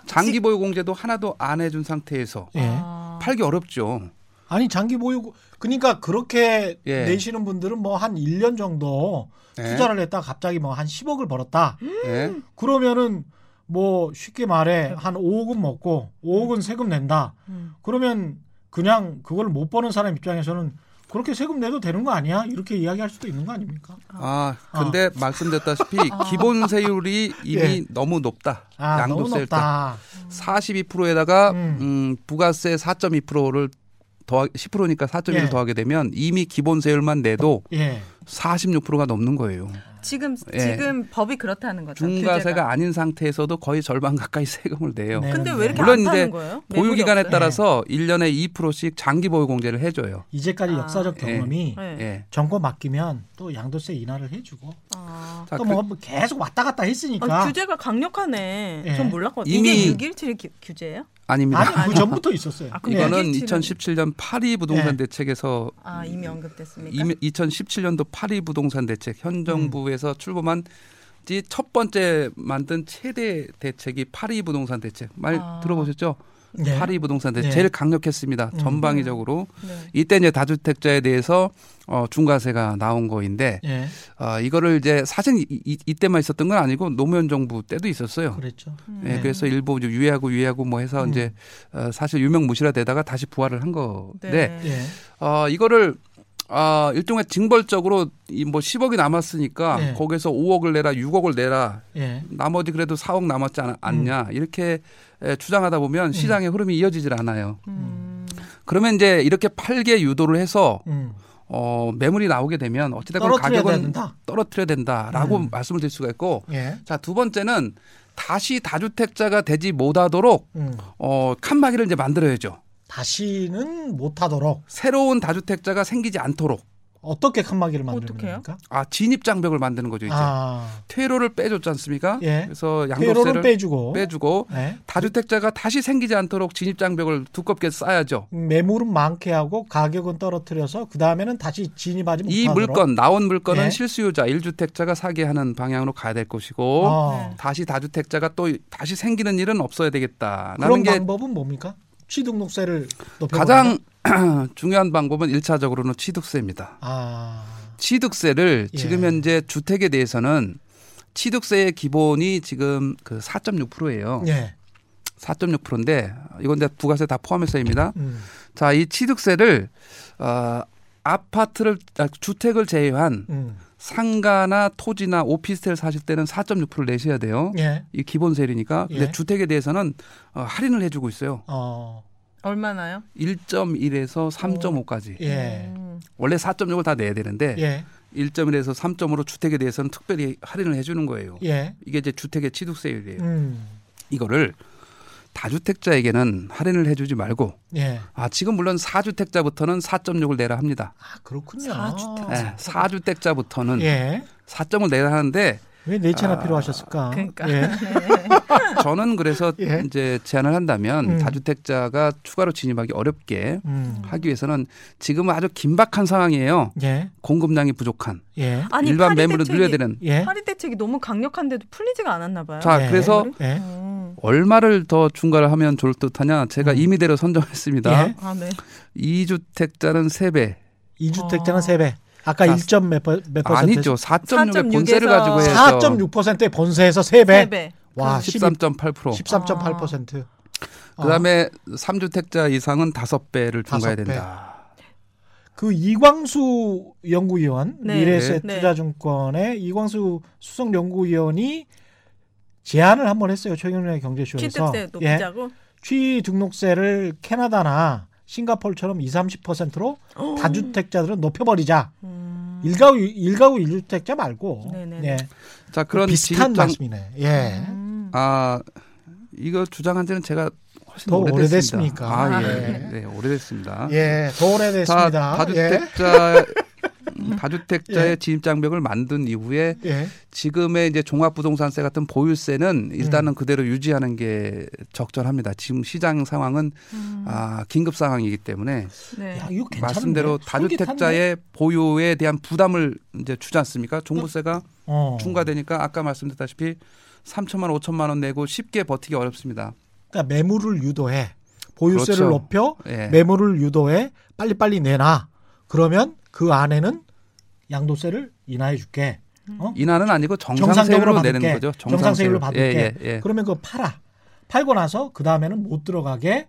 Speaker 5: 장기 보유 공제도 하나도 안 해준 상태에서
Speaker 3: 예.
Speaker 4: 아.
Speaker 5: 팔기 어렵죠.
Speaker 3: 아니 장기 보유 그러니까 그렇게
Speaker 5: 예.
Speaker 3: 내시는 분들은 뭐 한 1년 정도
Speaker 5: 예.
Speaker 3: 투자를 했다 가 갑자기 뭐 한 10억을 벌었다.
Speaker 5: 예.
Speaker 3: 그러면은 뭐 쉽게 말해 한 5억은 먹고 5억은 세금 낸다.
Speaker 4: 음.
Speaker 3: 그러면 그냥 그걸 못 버는 사람 입장에서는 그렇게 세금 내도 되는 거 아니야? 이렇게 이야기할 수도 있는 거 아닙니까?
Speaker 5: 아, 근데 말씀드렸다시피 기본 세율이 이미
Speaker 3: 예.
Speaker 5: 너무 높다.
Speaker 3: 아, 너무
Speaker 5: 양도세 일단
Speaker 3: 높다.
Speaker 5: 42%에다가
Speaker 3: 음.
Speaker 5: 음. 부가세 4.2%를 더하 10%니까 4.1을
Speaker 3: 예.
Speaker 5: 더하게 되면 이미 기본 세율만 내도
Speaker 3: 예.
Speaker 5: 46%가 넘는 거예요.
Speaker 4: 지금
Speaker 5: 예.
Speaker 4: 지금 법이 그렇다는 거죠.
Speaker 5: 중과세가
Speaker 4: 규제가.
Speaker 5: 아닌 상태에서도 거의 절반 가까이 세금을 내요.
Speaker 3: 네.
Speaker 4: 근데 왜 이렇게
Speaker 5: 물론
Speaker 4: 안 파는 거예요?
Speaker 5: 보유 기간에? 따라서 1년에 2%씩 장기 보유 공제를 해 줘요.
Speaker 3: 이제까지
Speaker 4: 아.
Speaker 3: 역사적
Speaker 5: 예.
Speaker 3: 경험이
Speaker 4: 네.
Speaker 5: 예.
Speaker 3: 정권 맡기면 또 양도세 인하를 해 주고
Speaker 4: 아.
Speaker 5: 자,
Speaker 3: 또
Speaker 5: 그-
Speaker 3: 뭐 계속 왔다 갔다 했으니까
Speaker 4: 아, 규제가 강력하네.
Speaker 3: 예.
Speaker 4: 전 몰랐거든요. 이게 617 규, 규제예요?
Speaker 5: 아닙니다.
Speaker 3: 아니 그 전부터 있었어요.
Speaker 4: 아.
Speaker 5: 이거는
Speaker 4: 일주일은-
Speaker 5: 2017년 파리 부동산
Speaker 3: 예.
Speaker 5: 대책에서
Speaker 4: 아 이미 언급됐습니까?
Speaker 5: 이미 2017년도 파리 부동산 대책 현
Speaker 3: 음.
Speaker 5: 정부에서 출범한 지첫 번째 만든 최대 대책이 파리 부동산 대책 말
Speaker 4: 아.
Speaker 5: 들어보셨죠?
Speaker 3: 네.
Speaker 5: 파리 부동산 대책
Speaker 3: 네.
Speaker 5: 제일 강력했습니다.
Speaker 3: 음.
Speaker 5: 전방위적으로
Speaker 4: 네.
Speaker 5: 이때 이제 다주택자에 대해서 어, 중과세가 나온 거인데
Speaker 3: 예,
Speaker 5: 어, 이거를 이제 사실 이, 이, 이때만 있었던 건 아니고 노무현 정부 때도 있었어요.
Speaker 3: 그랬죠.
Speaker 4: 음.
Speaker 5: 예,
Speaker 3: 네.
Speaker 5: 그래서 일부 유예하고 유예하고 뭐 해서
Speaker 3: 음.
Speaker 5: 이제 어, 사실 유명무실화 되다가 다시 부활을 한 건데
Speaker 4: 네.
Speaker 3: 예,
Speaker 5: 어, 이거를 아, 일종의 징벌적으로 이 뭐 10억이 남았으니까
Speaker 3: 네.
Speaker 5: 거기서 5억을 내라, 6억을 내라.
Speaker 3: 예.
Speaker 5: 나머지 그래도 4억 남았지 않,
Speaker 3: 음.
Speaker 5: 않냐. 이렇게 에, 주장하다 보면 시장의 흐름이 이어지질 않아요.
Speaker 4: 음.
Speaker 5: 그러면 이제 이렇게 팔게 유도를 해서
Speaker 3: 음.
Speaker 5: 어, 매물이 나오게 되면 어찌됐건 가격은
Speaker 3: 된다.
Speaker 5: 떨어뜨려야 된다라고
Speaker 3: 음.
Speaker 5: 말씀을 드릴 수가 있고
Speaker 3: 예.
Speaker 5: 자, 두 번째는 다시 다주택자가 되지 못하도록
Speaker 3: 음.
Speaker 5: 어, 칸막이를 이제 만들어야죠.
Speaker 3: 다시는 못하도록
Speaker 5: 새로운 다주택자가 생기지 않도록
Speaker 3: 어떻게 칸막이를 만드는? 겁니까?
Speaker 5: 아, 진입 장벽을 만드는 거죠, 이제.
Speaker 3: 아,
Speaker 5: 퇴로를 빼줬지 않습니까?
Speaker 3: 예.
Speaker 5: 그래서
Speaker 3: 퇴로를
Speaker 5: 양도세를
Speaker 3: 빼주고
Speaker 5: 빼주고
Speaker 3: 네.
Speaker 5: 다주택자가 다시 생기지 않도록 진입 장벽을 두껍게 쌓아야죠.
Speaker 3: 매물은 많게 하고 가격은 떨어뜨려서 그 다음에는 다시 진입하지
Speaker 5: 이
Speaker 3: 못하도록
Speaker 5: 물건 나온 물건은
Speaker 3: 예.
Speaker 5: 실수요자 1주택자가 사게 하는 방향으로 가야 될 것이고
Speaker 3: 어.
Speaker 4: 네.
Speaker 5: 다시 다주택자가 또 다시 생기는 일은 없어야 되겠다라는
Speaker 3: 그런
Speaker 5: 게
Speaker 3: 방법은 뭡니까? 높여
Speaker 5: 가장 중요한 방법은 일차적으로는 취득세입니다.
Speaker 3: 아,
Speaker 5: 취득세를
Speaker 3: 예.
Speaker 5: 지금 현재 주택에 대해서는 취득세의 기본이 지금 그 4.6%예요.
Speaker 3: 예,
Speaker 5: 4.6%인데 이건 이제 부가세 다 포함해서입니다.
Speaker 3: 음,
Speaker 5: 자, 이 취득세를 어 아파트를 아, 주택을 제외한
Speaker 3: 음,
Speaker 5: 상가나 토지나 오피스텔 사실 때는 4.6%를 내셔야 돼요.
Speaker 3: 예,
Speaker 5: 이 기본 세율이니까. 근데
Speaker 3: 예.
Speaker 5: 주택에 대해서는 어, 할인을 해주고 있어요.
Speaker 3: 어,
Speaker 4: 얼마나요?
Speaker 5: 1.1에서 3.5까지.
Speaker 3: 예,
Speaker 4: 음.
Speaker 5: 원래 4.6을 다 내야 되는데
Speaker 3: 예,
Speaker 5: 1.1에서 3.5로 주택에 대해서는 특별히 할인을 해주는 거예요.
Speaker 3: 예,
Speaker 5: 이게 이제 주택의 취득세율이에요.
Speaker 3: 음,
Speaker 5: 이거를 다주택자에게는 할인을 해주지 말고
Speaker 3: 예,
Speaker 5: 아 지금 물론 4주택자부터는 4.6을 내라 합니다.
Speaker 3: 아 그렇군요.
Speaker 4: 사주택.
Speaker 5: 네, 4주택자부터는
Speaker 3: 예,
Speaker 5: 4점을 내야 하는데
Speaker 3: 왜 네 채나
Speaker 5: 아,
Speaker 3: 필요하셨을까?
Speaker 4: 그러니까.
Speaker 3: 예,
Speaker 5: 저는 그래서
Speaker 3: 예.
Speaker 5: 이제 제안을 한다면
Speaker 3: 음.
Speaker 5: 다주택자가 추가로 진입하기 어렵게
Speaker 3: 음,
Speaker 5: 하기 위해서는 지금은 아주 긴박한 상황이에요.
Speaker 3: 예,
Speaker 5: 공급량이 부족한
Speaker 3: 예,
Speaker 4: 아니
Speaker 5: 일반 매물을 늘려야 되는.
Speaker 3: 예,
Speaker 4: 파리 대책이 너무 강력한데도 풀리지가 않았나 봐요.
Speaker 5: 자
Speaker 3: 예.
Speaker 5: 그래서
Speaker 3: 예,
Speaker 4: 음.
Speaker 5: 얼마를 더 중과를 하면 좋을 듯하냐? 제가
Speaker 3: 음.
Speaker 5: 임의대로 선정했습니다.
Speaker 3: 예.
Speaker 4: 아 네.
Speaker 5: 2주택자는 3배.
Speaker 3: 이주택자는
Speaker 4: 어.
Speaker 3: 세 배. 아까
Speaker 5: 자,
Speaker 3: 1점 몇, 퍼- 몇 퍼센트?
Speaker 5: 아니죠. 4.6의
Speaker 4: 4.6
Speaker 5: 본세를 가지고 해서
Speaker 3: 4.6%의 본세에서 세 배.
Speaker 4: 세 배.
Speaker 3: 와,
Speaker 5: 13.8%.
Speaker 3: 13.8%. 어.
Speaker 5: 그다음에 3주택자 이상은 5배를 중과해야
Speaker 3: 다섯 배.
Speaker 5: 된다.
Speaker 3: 그 이광수 연구위원
Speaker 4: 네.
Speaker 3: 미래에셋
Speaker 4: 네.
Speaker 3: 투자증권의 이광수 수석 연구위원이 제안을 한번 했어요. 최경련의 경제쇼에서.
Speaker 4: 취득세
Speaker 3: 예.
Speaker 4: 높이자고.
Speaker 3: 취등록세를 캐나다나 싱가포르처럼 20, 30%로 다주택자들은 높여버리자.
Speaker 4: 음.
Speaker 3: 일가구 일가구 일주택자 말고.
Speaker 4: 네네네.
Speaker 3: 예.
Speaker 5: 자, 그런
Speaker 3: 비슷한
Speaker 5: 진입장
Speaker 3: 말씀이네. 예.
Speaker 4: 음.
Speaker 5: 아, 이거 주장한 지는 제가 훨씬
Speaker 3: 더
Speaker 5: 오래됐습니다.
Speaker 3: 오래됐습니까?
Speaker 5: 아, 예.
Speaker 3: 네.
Speaker 5: 네, 오래됐습니다.
Speaker 3: 예, 더
Speaker 5: 자,
Speaker 3: 오래됐습니다.
Speaker 5: 다주택자 다주택자의 진입 장벽을 만든 이후에
Speaker 3: 예. 예.
Speaker 5: 지금의 이제 종합부동산세 같은 보유세는
Speaker 3: 음.
Speaker 5: 일단은 그대로 유지하는 게 적절합니다. 지금 시장 상황은
Speaker 4: 음.
Speaker 5: 아, 긴급 상황이기 때문에
Speaker 4: 네.
Speaker 3: 야?
Speaker 5: 말씀대로? 다주택자의 보유에 대한 부담을 이제 주지 않습니까? 종부세가
Speaker 3: 어.
Speaker 5: 중과되니까 아까 말씀드렸다시피 3천만 5천만 원 내고 쉽게 버티기 어렵습니다.
Speaker 3: 그러니까 매물을 유도해. 보유세를
Speaker 5: 그렇죠.
Speaker 3: 높여
Speaker 5: 예.
Speaker 3: 매물을 유도해 빨리빨리 내놔. 그러면 그 안에는 양도세를 인하해 줄게. 어?
Speaker 5: 인하는 아니고
Speaker 3: 정상적으로
Speaker 5: 정상세율로. 내는 거죠.
Speaker 3: 정상세율 로 받을게.
Speaker 5: 예, 예, 예.
Speaker 3: 그러면 그거 팔아. 팔고 나서 그 다음에는 못 들어가게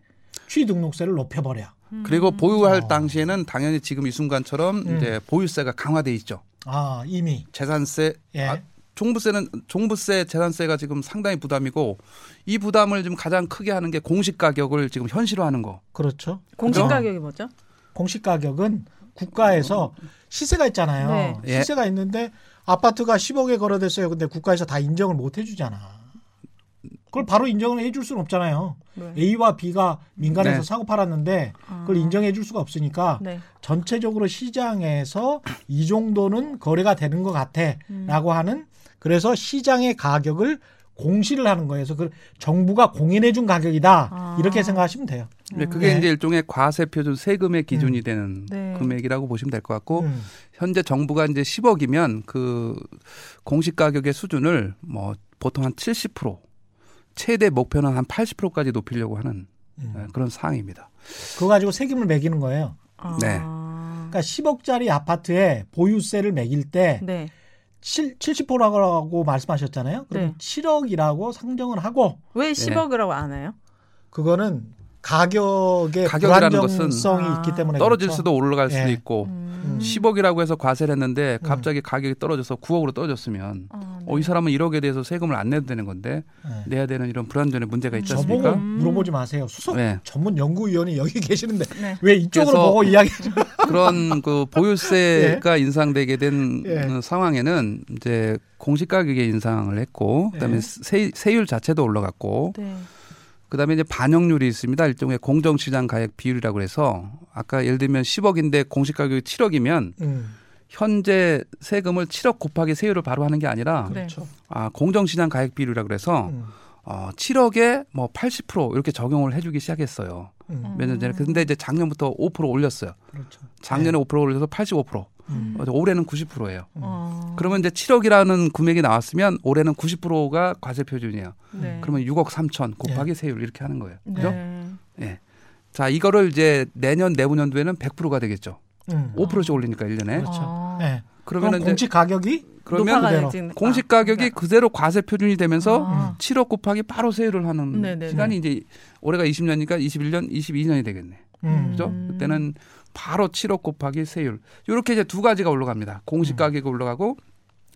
Speaker 3: 취등록세를 높여버려.
Speaker 5: 그리고 보유할
Speaker 3: 어.
Speaker 5: 당시에는 당연히 지금 이 순간처럼
Speaker 3: 음.
Speaker 5: 이제 보유세가 강화돼 있죠.
Speaker 3: 아 이미
Speaker 5: 재산세,
Speaker 3: 예.
Speaker 5: 아, 종부세는 종부세, 재산세가 지금 상당히 부담이고 이 부담을 좀 가장 크게 하는 게 공시 가격을 지금 현실화하는 거.
Speaker 3: 그렇죠.
Speaker 4: 공시? 가격이 뭐죠?
Speaker 3: 공시 가격은 국가에서 시세가 있잖아요.
Speaker 4: 네.
Speaker 5: 예.
Speaker 3: 시세가 있는데 아파트가 10억에 거래됐어요. 근데 국가에서 다 인정을 못 해주잖아. 그걸 바로 인정을 해줄 수는 없잖아요.
Speaker 4: 네.
Speaker 3: A와 B가 민간에서
Speaker 5: 네.
Speaker 3: 사고 팔았는데 그걸
Speaker 4: 아.
Speaker 3: 인정해줄 수가 없으니까
Speaker 4: 네.
Speaker 3: 전체적으로 시장에서 이 정도는 거래가 되는 것 같아라고
Speaker 4: 음.
Speaker 3: 하는 그래서 시장의 가격을 공시를 하는 거예요. 그래서 그 정부가 공인해 준 가격이다
Speaker 4: 아.
Speaker 3: 이렇게 생각하시면 돼요.
Speaker 5: 네, 그게
Speaker 3: 네.
Speaker 5: 이제 일종의 과세 표준 세금의 기준이 되는
Speaker 4: 네.
Speaker 5: 금액이라고 보시면 될 것 같고
Speaker 3: 음.
Speaker 5: 현재 정부가 이제 10억이면 그 공시 가격의 수준을 뭐 보통 한 70% 최대 목표는 한 80%까지 높이려고 하는
Speaker 3: 음.
Speaker 5: 네, 그런 사항입니다.
Speaker 3: 그거 가지고 세금을 매기는 거예요.
Speaker 4: 아.
Speaker 5: 네.
Speaker 3: 그러니까 10억짜리 아파트에 보유세를 매길 때
Speaker 4: 네.
Speaker 3: 7, 70%라고 말씀하셨잖아요. 그럼
Speaker 4: 네.
Speaker 3: 7억이라고 상정을 하고
Speaker 4: 왜 10억이라고 안 해요?
Speaker 3: 그거는 가격의
Speaker 5: 가격이라는 것은
Speaker 3: 불안정성이
Speaker 4: 아.
Speaker 3: 있기 때문에
Speaker 5: 떨어질
Speaker 3: 그렇죠.
Speaker 5: 수도 올라갈 수도
Speaker 3: 예.
Speaker 5: 있고
Speaker 4: 음.
Speaker 5: 10억이라고 해서 과세를 했는데 갑자기 가격이 떨어져서 9억으로 떨어졌으면
Speaker 4: 아, 네.
Speaker 5: 어, 이 사람은 1억에 대해서 세금을 안 내도 되는 건데
Speaker 3: 네.
Speaker 5: 내야 되는 이런 불안전의 문제가 있지 않습니까?
Speaker 4: 음.
Speaker 3: 물어보지 마세요. 수석
Speaker 5: 네.
Speaker 3: 전문 연구위원이 여기 계시는데
Speaker 4: 네.
Speaker 3: 왜 이쪽으로 보고 이야기?
Speaker 5: 그런 그 보유세가 인상되게 된
Speaker 3: 예.
Speaker 5: 어, 상황에는 이제 공시 가격에 인상을 했고 그다음에
Speaker 3: 예.
Speaker 5: 세, 세율 자체도 올라갔고
Speaker 4: 네.
Speaker 5: 그다음에 이제 반영률이 있습니다. 일종의 공정시장 가액 비율이라고 해서 아까 예를 들면 10억인데 공시 가격이 7억이면
Speaker 3: 음,
Speaker 5: 현재 세금을 7억 곱하기 세율을 바로 하는 게 아니라
Speaker 4: 네.
Speaker 3: 그렇죠.
Speaker 5: 아, 공정시장 가액 비율이라고 그래서
Speaker 3: 음,
Speaker 5: 어, 7억에 뭐 80% 이렇게 적용을 해주기 시작했어요.
Speaker 3: 음,
Speaker 5: 몇년 전에. 근데 이제 작년부터 5% 올렸어요.
Speaker 3: 그렇죠.
Speaker 5: 작년에 5% 올려서 85%.
Speaker 3: 음.
Speaker 5: 어, 올해는 90%예요.
Speaker 4: 어.
Speaker 5: 그러면 이제 7억이라는 금액이 나왔으면 올해는 90%가 과세 표준이에요.
Speaker 4: 네.
Speaker 5: 그러면 6억 3천 곱하기 세율 이렇게 하는 거예요. 그죠?
Speaker 4: 네.
Speaker 5: 예. 자, 이거를 이제 내년 내후년도에는 100%가 되겠죠.
Speaker 3: 음,
Speaker 5: 5%씩 올리니까 1년에.
Speaker 3: 그렇죠.
Speaker 4: 아.
Speaker 3: 네.
Speaker 5: 그러면
Speaker 3: 그럼
Speaker 5: 이제
Speaker 3: 공시 가격이
Speaker 5: 그러면
Speaker 4: 아,
Speaker 5: 가격이
Speaker 4: 그러니까.
Speaker 5: 그대로 과세 표준이 되면서
Speaker 4: 아.
Speaker 5: 7억 곱하기 바로 세율을 하는
Speaker 4: 네네네.
Speaker 5: 시간이 이제 올해가 20년이니까 21년, 22년이 되겠네.
Speaker 3: 음.
Speaker 5: 그죠?
Speaker 4: 음.
Speaker 5: 그때는 바로 7억 곱하기 세율. 이렇게 이제 두 가지가 올라갑니다. 공시
Speaker 3: 음.
Speaker 5: 가격이 올라가고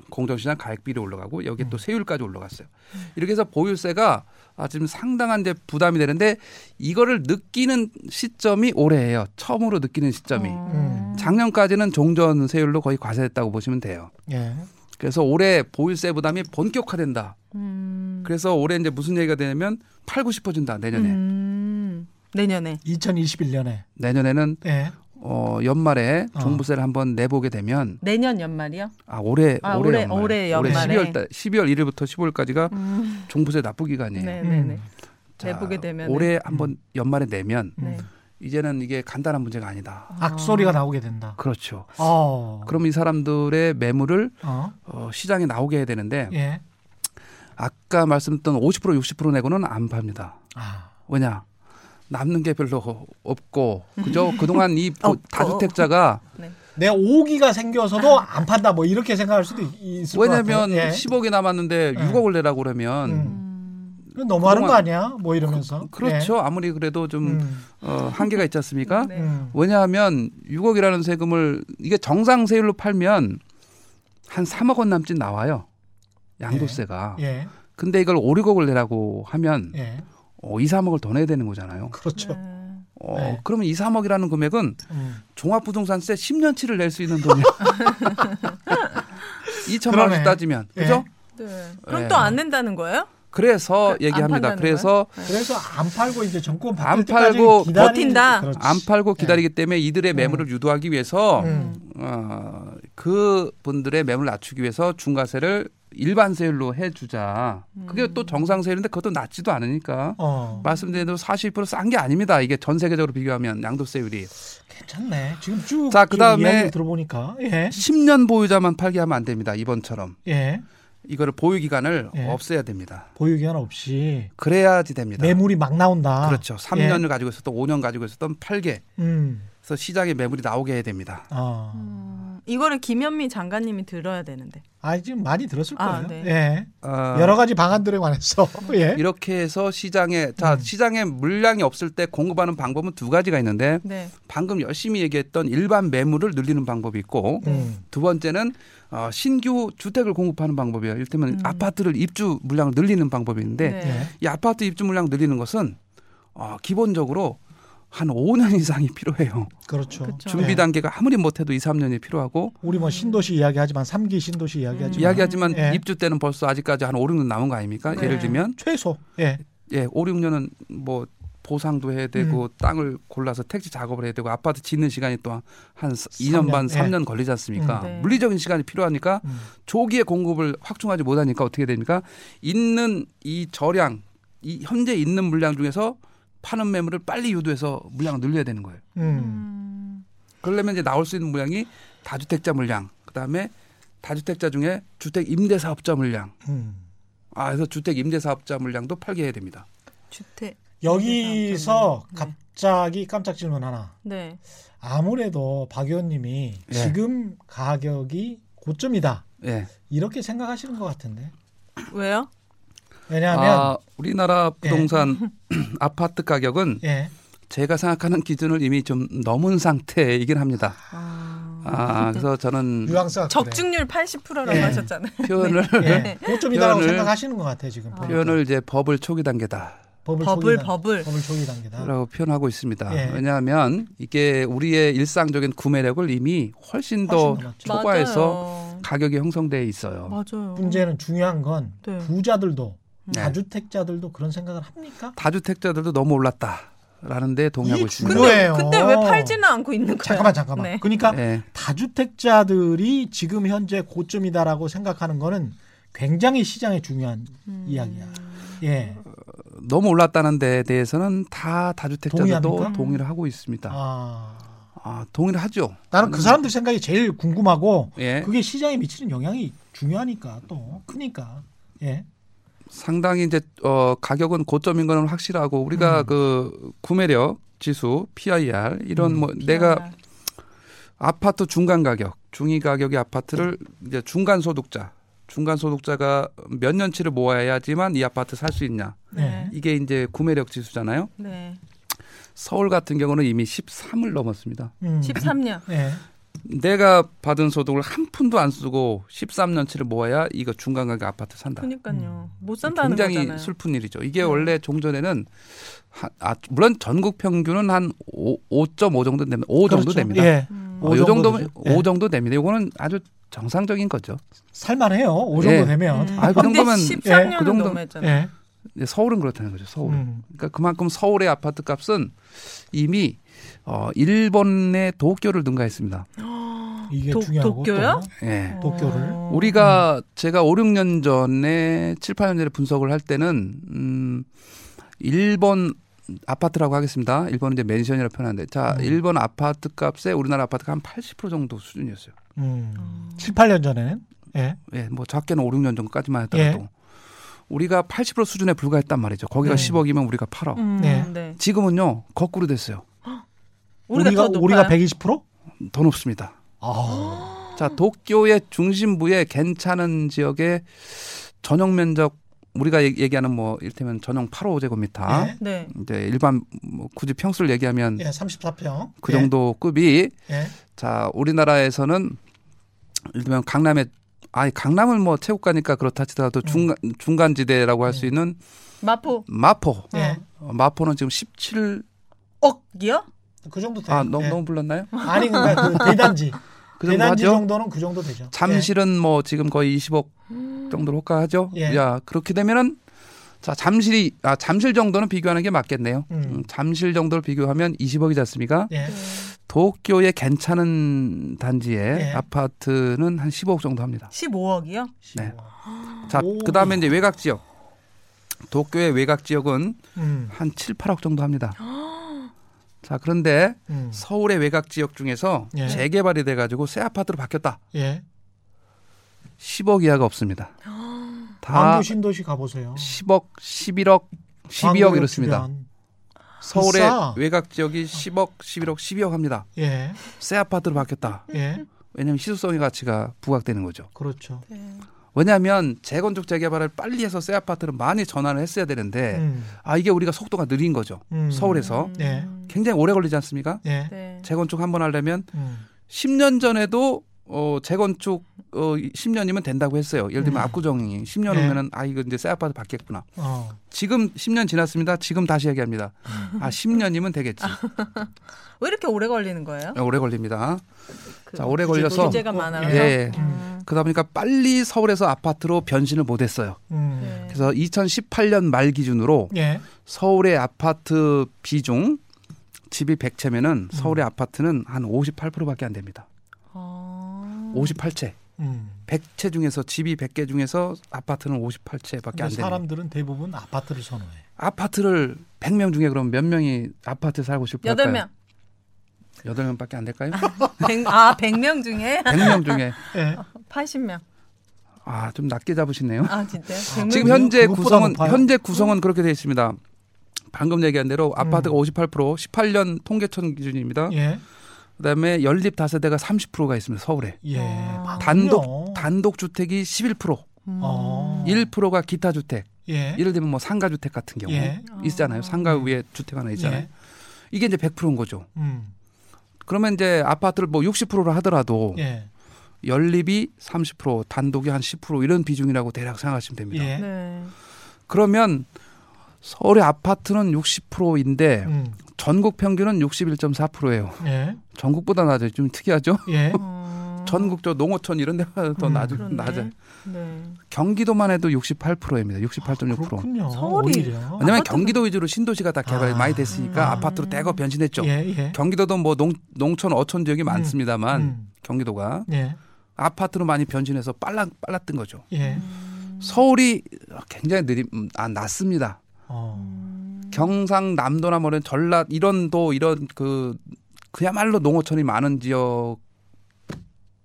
Speaker 5: 공정시장 가액비리 올라가고 여기에
Speaker 3: 음.
Speaker 5: 또 세율까지 올라갔어요. 이렇게 해서 보유세가 아, 지금 상당한 이제 부담이 되는데 이거를 느끼는 시점이 올해예요. 처음으로 느끼는 시점이.
Speaker 4: 어.
Speaker 5: 작년까지는 종전 세율로 거의 과세했다고 보시면 돼요.
Speaker 3: 예.
Speaker 5: 그래서 올해 보유세 부담이 본격화된다.
Speaker 4: 음.
Speaker 5: 그래서 올해 이제 무슨 얘기가 되냐면 팔고 싶어진다 내년에.
Speaker 4: 음. 내년에.
Speaker 3: 2021년에.
Speaker 5: 내년에는
Speaker 3: 예.
Speaker 5: 어 연말에
Speaker 3: 어.
Speaker 5: 종부세를 한번 내보게 되면
Speaker 4: 내년 연말이요?
Speaker 5: 아 올해
Speaker 4: 아,
Speaker 5: 올해
Speaker 4: 올해-
Speaker 5: 연말.
Speaker 4: 올해 연말에.
Speaker 5: 12월 달 12월 1일부터 15일까지가
Speaker 4: 음.
Speaker 5: 종부세 납부 기 간이에요.
Speaker 4: 네네네.
Speaker 3: 음.
Speaker 5: 자,
Speaker 4: 내보게 되면
Speaker 5: 올해 한번 연말에 내면
Speaker 4: 네.
Speaker 5: 이제는 이게 간단한 문제가 아니다.
Speaker 3: 악소리가 나오게 된다.
Speaker 5: 그렇죠.
Speaker 3: 어.
Speaker 5: 그럼 이 사람들의 매물을
Speaker 3: 어.
Speaker 5: 어, 시장에 나오게 해야 되는데
Speaker 3: 예.
Speaker 5: 아까 말씀드렸던 50% 60% 내고는 안 팝니다.
Speaker 3: 아.
Speaker 5: 왜냐? 남는 게 별로 없고 그죠? 그동안 이 보-
Speaker 4: 없고.
Speaker 5: 다주택자가
Speaker 3: 내 오기가 생겨서도 안 판다 뭐 이렇게 생각할 수도 있- 있을 것
Speaker 5: 왜냐면
Speaker 3: 같아요. 예.
Speaker 5: 10억이 남았는데
Speaker 3: 예.
Speaker 5: 6억을 내라고 그러면
Speaker 3: 음. 그건 너무하는 거 아니야? 뭐 이러면서.
Speaker 5: 그 렇죠. 아무리 그래도 좀
Speaker 3: 예. 음.
Speaker 5: 어, 한계가 있지 않습니까?
Speaker 4: 네.
Speaker 3: 음.
Speaker 5: 왜냐하면 6억이라는 세금을 이게 정상 세율로 팔면 한 3억 원 남짓 나와요. 양도세가.
Speaker 3: 예.
Speaker 5: 근데 이걸 5, 6억을 내라고 하면
Speaker 3: 예.
Speaker 5: 어, 2, 3억을 더 내야 되는 거잖아요.
Speaker 3: 그렇죠.
Speaker 4: 네.
Speaker 5: 어,
Speaker 3: 네.
Speaker 5: 그러면 2, 3억이라는 금액은
Speaker 3: 음.
Speaker 5: 종합부동산세 10년치를 낼 수 있는 돈이야. 2천만
Speaker 3: 그러네.
Speaker 5: 원씩 따지면.
Speaker 3: 예.
Speaker 5: 그죠?
Speaker 4: 네. 그럼
Speaker 5: 예.
Speaker 4: 또안 낸다는 거예요?
Speaker 5: 그래서
Speaker 4: 그-
Speaker 5: 얘기합니다.
Speaker 4: 안 판다는
Speaker 5: 그래서
Speaker 3: 그래서 안 팔고 이제 정권
Speaker 5: 안 팔고
Speaker 3: 기다리는-
Speaker 4: 버틴다.
Speaker 3: 그렇지.
Speaker 5: 안 팔고 기다리기 때문에 이들의 매물을 유도하기 위해서
Speaker 3: 음.
Speaker 5: 어, 그 분들의 매물 낮추기 위해서 중과세를 일반 세율로 해주자. 그게 또 정상 세율인데 그것도 낮지도 않으니까.
Speaker 3: 어.
Speaker 5: 말씀드린 대로 40%싼 게 아닙니다. 이게 전 세계적으로 비교하면 양도세율이.
Speaker 3: 괜찮네. 지금 쭉
Speaker 5: 자, 그다음에-
Speaker 3: 들어보니까 예.
Speaker 5: 10년 보유자만 팔게 하면 안 됩니다. 이번처럼.
Speaker 3: 예.
Speaker 5: 이거를 보유 기간을
Speaker 3: 예.
Speaker 5: 없애야 됩니다.
Speaker 3: 보유 기한 없이
Speaker 5: 그래야지 됩니다.
Speaker 3: 매물이 막 나온다.
Speaker 5: 그렇죠. 3년을 가지고 있었던 5년 가지고 있었던 8개.
Speaker 3: 음.
Speaker 5: 그래서 시장에 매물이 나오게 해야 됩니다.
Speaker 3: 아.
Speaker 4: 음, 이거를 김현미 장관님이 들어야 되는데.
Speaker 3: 아, 지금 많이 들었을
Speaker 4: 아,
Speaker 3: 거예요.
Speaker 4: 네.
Speaker 3: 예.
Speaker 5: 어,
Speaker 3: 여러 가지 방안들에 관해서 예.
Speaker 5: 이렇게 해서 시장에 자
Speaker 3: 음.
Speaker 5: 시장에 물량이 없을 때 공급하는 방법은 두 가지가 있는데
Speaker 4: 네.
Speaker 5: 방금 열심히 얘기했던 일반 매물을 늘리는 방법이 있고
Speaker 3: 음.
Speaker 5: 두 번째는 어, 신규 주택을 공급하는 방법이에요. 이를테면
Speaker 4: 음.
Speaker 5: 아파트를 입주 물량을 늘리는 방법이 있는데
Speaker 4: 네.
Speaker 3: 예.
Speaker 5: 이 아파트 입주 물량 늘리는 것은 어, 기본적으로 한 5년 이상이 필요해요.
Speaker 3: 그렇죠.
Speaker 4: 그쵸.
Speaker 5: 준비
Speaker 3: 예.
Speaker 5: 단계가 아무리 못해도 2, 3년이 필요하고
Speaker 3: 우리 뭐 신도시 이야기하지만 3기 신도시 이야기하지만
Speaker 5: 이야기하지만
Speaker 3: 예.
Speaker 5: 입주 때는 벌써 아직까지 한 5, 6년 남은 거 아닙니까?
Speaker 4: 네.
Speaker 5: 예를 들면
Speaker 3: 최소 예.
Speaker 5: 예, 5, 6년은 뭐 보상도 해야 되고
Speaker 3: 음.
Speaker 5: 땅을 골라서 택지 작업을 해야 되고 아파트 짓는 시간이 또 한 2년 반,
Speaker 3: 삼 년.
Speaker 5: 3년 걸리지 않습니까?
Speaker 4: 음, 네.
Speaker 5: 물리적인 시간이 필요하니까
Speaker 3: 음.
Speaker 5: 조기에 공급을 확충하지 못하니까 어떻게 됩니까? 있는 이 저량, 이 현재 있는 물량 중에서 파는 매물을 빨리 유도해서 물량을 늘려야 되는 거예요.
Speaker 3: 음.
Speaker 4: 음.
Speaker 5: 그러려면 이제 나올 수 있는 물량이 다주택자 물량, 그다음에 다주택자 중에 주택 임대 사업자 물량.
Speaker 3: 음.
Speaker 5: 아, 그래서 주택 임대 사업자 물량도 팔게 해야 됩니다.
Speaker 4: 주택.
Speaker 3: 여기서
Speaker 4: 네.
Speaker 3: 갑자기 깜짝 질문 하나.
Speaker 4: 네.
Speaker 3: 아무래도 박 의원님이
Speaker 5: 예.
Speaker 3: 지금 가격이 고점이다.
Speaker 5: 예.
Speaker 3: 이렇게 생각하시는 것 같은데.
Speaker 4: 왜요?
Speaker 3: 왜냐하면
Speaker 5: 아, 우리나라 부동산 아파트 가격은
Speaker 3: 예.
Speaker 5: 제가 생각하는 기준을 이미 좀 넘은 상태이긴 합니다.
Speaker 4: 아,
Speaker 5: 아, 그래서 저는
Speaker 4: 적중률 80%라고
Speaker 3: 예.
Speaker 4: 하셨잖아요.
Speaker 5: 표현을
Speaker 3: 예. 고점이다라고
Speaker 5: 표현을-
Speaker 3: 생각하시는 것 같아요 지금.
Speaker 4: 아.
Speaker 5: 표현을 이제 버블 초기 단계다.
Speaker 3: 버블
Speaker 4: 버블
Speaker 3: 초기 단-
Speaker 4: 버블.
Speaker 3: 버블 초기 단계다.
Speaker 5: 라고 표현하고 있습니다.
Speaker 3: 예.
Speaker 5: 왜냐하면 이게 우리의 일상적인 구매력을 이미 훨씬 더
Speaker 3: 훨씬 넘었죠.
Speaker 5: 초과해서
Speaker 4: 맞아요.
Speaker 5: 가격이 형성돼 있어요.
Speaker 4: 맞아요.
Speaker 3: 문제는 중요한 건
Speaker 4: 네.
Speaker 3: 부자들도
Speaker 5: 네.
Speaker 3: 다주택자들도 그런 생각을 합니까?
Speaker 5: 다주택자들도 너무 올랐다 라는데 동의하고
Speaker 3: 이게
Speaker 5: 있습니다.
Speaker 4: 근데 근데 왜 팔지는 않고 있는 거예요?
Speaker 3: 잠깐만 잠깐만.
Speaker 4: 네.
Speaker 3: 그러니까
Speaker 5: 예.
Speaker 3: 다주택자들이 지금 현재 고점이다라고 생각하는 거는 굉장히 시장에 중요한
Speaker 4: 음.
Speaker 3: 이야기야. 예.
Speaker 5: 너무 올랐다는 데에 대해서는 다 다주택자들도
Speaker 3: 동의합니까?
Speaker 5: 동의를 하고 있습니다.
Speaker 3: 아.
Speaker 5: 아, 동의를 하죠.
Speaker 3: 나는 그 사람들 생각이 제일 궁금하고
Speaker 5: 예.
Speaker 3: 그게 시장에 미치는 영향이 중요하니까 또 크니까. 예.
Speaker 5: 상당히 이제 어 가격은 고점인 거는 확실하고 우리가
Speaker 3: 음.
Speaker 5: 그 구매력 지수 PIR 이런
Speaker 3: 음.
Speaker 5: 뭐 내가 아파트 중간 가격, 중위 가격의 아파트를 이제 중간 소득자, 중간 소득자가 몇 년치를 모아야지만 이 아파트 살 수 있냐.
Speaker 4: 네.
Speaker 5: 이게 이제 구매력 지수잖아요.
Speaker 4: 네.
Speaker 5: 서울 같은 경우는 이미 13을 넘었습니다.
Speaker 3: 음.
Speaker 4: 13년.
Speaker 3: 예.
Speaker 5: 내가 받은 소득을 한 푼도 안 쓰고 13년치를 모아야 이거 중간 가격 아파트 산다.
Speaker 4: 그러니까요. 못 산다는
Speaker 5: 굉장히
Speaker 4: 거잖아요.
Speaker 5: 슬픈 일이죠. 이게
Speaker 4: 네.
Speaker 5: 원래 종전에는 한, 아, 물론 전국 평균은 한 5, 5.5 정도 됩니다. 5 정도
Speaker 3: 그렇죠.
Speaker 5: 됩니다.
Speaker 3: 예.
Speaker 4: 음.
Speaker 5: 어, 오요
Speaker 3: 정도
Speaker 5: 정도면.
Speaker 3: 예.
Speaker 5: 5 정도 됩니다. 이거는 아주 정상적인 거죠.
Speaker 3: 살만해요. 오 정도
Speaker 5: 예.
Speaker 3: 되면.
Speaker 4: 음.
Speaker 5: 아, 그 정도면-
Speaker 4: 13년은
Speaker 5: 예, 그 정도-.
Speaker 3: 예.
Speaker 5: 이제 서울은 그렇다는 거죠. 서울. 은
Speaker 3: 음.
Speaker 5: 그러니까 그만큼 서울의 아파트 값은 이미 어, 일본의 도쿄를 능가했습니다.
Speaker 3: 이게
Speaker 4: 도-
Speaker 3: 중요하고
Speaker 4: 도쿄요?
Speaker 5: 예.
Speaker 3: 도쿄를.
Speaker 4: 어.
Speaker 5: 우리가 제가 5, 6년 전에 7, 8년 전에 분석을 할 때는 음 일본 아파트라고 하겠습니다. 일본은 이제 맨션이라고 표현하는데 자,
Speaker 3: 음.
Speaker 5: 일본 아파트 값에 우리나라 아파트가 한 80% 정도 수준이었어요.
Speaker 3: 또. 음. 7, 8년 전에는 예.
Speaker 5: 예, 뭐 작게는 5, 6년 전까지만 하더라도 우리가 80% 수준에 불과했단 말이죠. 거기가
Speaker 3: 네.
Speaker 5: 10억이면 우리가 8억.
Speaker 4: 음,
Speaker 3: 네.
Speaker 4: 네.
Speaker 5: 지금은요 거꾸로 됐어요.
Speaker 4: 우리가, 더 높아요.
Speaker 3: 우리가 120%?
Speaker 5: 더 높습니다.
Speaker 3: 아.
Speaker 5: 자 도쿄의 중심부에 괜찮은 지역의 전용 면적 우리가 얘- 얘기하는 뭐 이를테면 전용 8호 제곱미터
Speaker 3: 예.
Speaker 4: 네.
Speaker 5: 이제 일반 뭐 굳이 평수를 얘기하면
Speaker 3: 예, 34평.
Speaker 5: 그 정도 급이
Speaker 3: 예.
Speaker 5: 자 우리나라에서는 예를 들면 강남에 아니 강남은 뭐 체육가니까 그렇다 치더라도 중간 중간 지대라고 할수
Speaker 3: 음.
Speaker 5: 있는
Speaker 4: 마포.
Speaker 5: 마포
Speaker 3: 예. 예.
Speaker 5: 어, 마포는 지금 17
Speaker 4: 억이요?
Speaker 3: 그 정도 돼요.
Speaker 5: 아 너무
Speaker 3: 예.
Speaker 5: 너무 불렀나요?
Speaker 3: 아니 그러니까 그 대단지.
Speaker 5: 그 정도
Speaker 3: 대단지
Speaker 5: 하죠.
Speaker 3: 정도는 그 정도 되죠.
Speaker 5: 잠실은 뭐 지금 거의 20억
Speaker 4: 음.
Speaker 5: 정도로 호가하죠.
Speaker 3: 예.
Speaker 5: 야 그렇게 되면은 자 잠실이 아 잠실 정도는 비교하는 게 맞겠네요.
Speaker 3: 음.
Speaker 5: 음, 잠실 정도를 비교하면 20억이지 않습니까?
Speaker 3: 예.
Speaker 4: 네.
Speaker 5: 도쿄의 괜찮은 단지의
Speaker 3: 예.
Speaker 5: 아파트는 한 15억 정도 합니다.
Speaker 4: 15억이요?
Speaker 5: 네.
Speaker 3: 오.
Speaker 5: 자,
Speaker 3: 오.
Speaker 5: 그다음에 이제 외곽 지역. 도쿄의 외곽 지역은
Speaker 3: 음.
Speaker 5: 한 7, 8억 정도 합니다. 자, 그런데
Speaker 3: 음.
Speaker 5: 서울의 외곽 지역 중에서
Speaker 3: 예.
Speaker 5: 재개발이 돼 가지고 새 아파트로 바뀌었다.
Speaker 3: 예.
Speaker 5: 10억 이하가 없습니다. 다
Speaker 3: 광주 신도시 가보세요.
Speaker 5: 10억, 11억, 12억
Speaker 3: 광주
Speaker 5: 이렇습니다.
Speaker 3: 주변.
Speaker 5: 서울의
Speaker 3: 비싸.
Speaker 5: 외곽 지역이 10억, 11억, 12억 합니다.
Speaker 3: 예,
Speaker 5: 새 아파트로 바뀌었다.
Speaker 3: 예,
Speaker 5: 왜냐하면 시소성의 가치가 부각되는 거죠.
Speaker 3: 그렇죠.
Speaker 5: 왜냐하면 재건축 재개발을 빨리 해서 새 아파트를 많이 전환을 했어야 되는데
Speaker 3: 음,
Speaker 5: 아 이게 우리가 속도가 느린 거죠.
Speaker 3: 음.
Speaker 5: 서울에서
Speaker 3: 네.
Speaker 5: 굉장히 오래 걸리지 않습니까?
Speaker 3: 예,
Speaker 4: 네.
Speaker 5: 재건축 한 번 하려면
Speaker 3: 음,
Speaker 5: 10년 전에도 어 재건축 어 10년이면 된다고 했어요. 예를 들면
Speaker 3: 음.
Speaker 5: 압구정이 10년
Speaker 3: 네.
Speaker 5: 후면은 아 이거 이제 새 아파트 받겠구나.
Speaker 3: 어,
Speaker 5: 지금 10년 지났습니다. 지금 다시 얘기합니다. 아 10년이면 되겠지.
Speaker 4: 왜 이렇게 오래 걸리는 거예요?
Speaker 5: 오래 걸립니다.
Speaker 4: 그
Speaker 5: 자 오래 걸려서
Speaker 4: 규제가 많아서.
Speaker 5: 예.
Speaker 4: 음.
Speaker 5: 그러다 보니까 빨리 서울에서 아파트로 변신을 못 했어요.
Speaker 3: 음,
Speaker 4: 네.
Speaker 5: 그래서 2018년 말 기준으로
Speaker 3: 예,
Speaker 5: 서울의 아파트 비중 집이 100채면은 서울의
Speaker 3: 음.
Speaker 5: 아파트는 한 58%밖에 안 됩니다.
Speaker 4: 어.
Speaker 5: 58채.
Speaker 3: 음.
Speaker 5: 100채 중에서 집이 100개 중에서 아파트는 58채밖에
Speaker 3: 근데
Speaker 5: 안 됩니다.
Speaker 3: 사람들은 대부분 아파트를 선호해.
Speaker 5: 아파트를 100명 중에 그럼 몇 명이 아파트에 살고 싶을까요?
Speaker 4: 여덟 명.
Speaker 5: 8명밖에 안 될까요?
Speaker 4: 백- 아, 100 명 중에
Speaker 5: 100명 중에
Speaker 3: 예,
Speaker 4: 80명.
Speaker 5: 아, 좀 낮게 잡으시네요.
Speaker 4: 아, 진짜요? 100명
Speaker 5: 지금? 현재 구성은
Speaker 3: 높아요?
Speaker 5: 현재 구성은 그렇게 되어 있습니다. 방금 얘기한 대로 아파트가
Speaker 3: 음.
Speaker 5: 58% 18년 통계청 기준입니다.
Speaker 3: 예,
Speaker 5: 그다음에 연립 다세대가 30%가 있습니다. 서울에.
Speaker 3: 예.
Speaker 4: 아.
Speaker 3: 많군요.
Speaker 5: 단독 단독 주택이 11%,
Speaker 4: 음.
Speaker 3: 어.
Speaker 5: 1%가 기타 주택.
Speaker 3: 예,
Speaker 5: 예를 들면 뭐 상가 주택 같은 경우
Speaker 3: 예.
Speaker 5: 있잖아요. 상가 위에 주택 하나 있잖아요.
Speaker 3: 예,
Speaker 5: 이게 이제 100%인 거죠.
Speaker 3: 음,
Speaker 5: 그러면 이제 아파트를 뭐 60%로 하더라도
Speaker 3: 예,
Speaker 5: 연립이 30%, 단독이 한 10% 이런 비중이라고 대략 생각하시면 됩니다.
Speaker 3: 예,
Speaker 4: 네.
Speaker 5: 그러면 서울의 아파트는 60%인데
Speaker 3: 음,
Speaker 5: 전국 평균은 61.4%예요.
Speaker 3: 예,
Speaker 5: 전국보다 낮아요. 좀 특이하죠?
Speaker 3: 예,
Speaker 4: 어.
Speaker 5: 전국 저 농어촌 이런 데가 더
Speaker 3: 음,
Speaker 5: 낮,
Speaker 4: 그렇네.
Speaker 5: 낮아요.
Speaker 4: 네.
Speaker 5: 경기도만 해도 68%입니다. 68.6%.
Speaker 3: 그렇군요.
Speaker 4: 서울이.
Speaker 5: 왜냐면
Speaker 4: 아파트가-
Speaker 5: 경기도 위주로 신도시가 다 개발이
Speaker 3: 아.
Speaker 5: 많이 됐으니까
Speaker 4: 음.
Speaker 5: 아파트로 대거 변신했죠.
Speaker 3: 예, 예,
Speaker 5: 경기도도 뭐 농, 농촌 어촌 지역이 많습니다만
Speaker 3: 음,
Speaker 5: 경기도가
Speaker 3: 예,
Speaker 5: 아파트로 많이 변신해서 빨라 빨랐던 거죠.
Speaker 3: 예,
Speaker 5: 서울이 굉장히 느리 음, 아, 낮습니다.
Speaker 3: 어,
Speaker 5: 경상남도나 뭐 이런 전라 이런 도 이런 그 그야말로 농어촌이 많은 지역을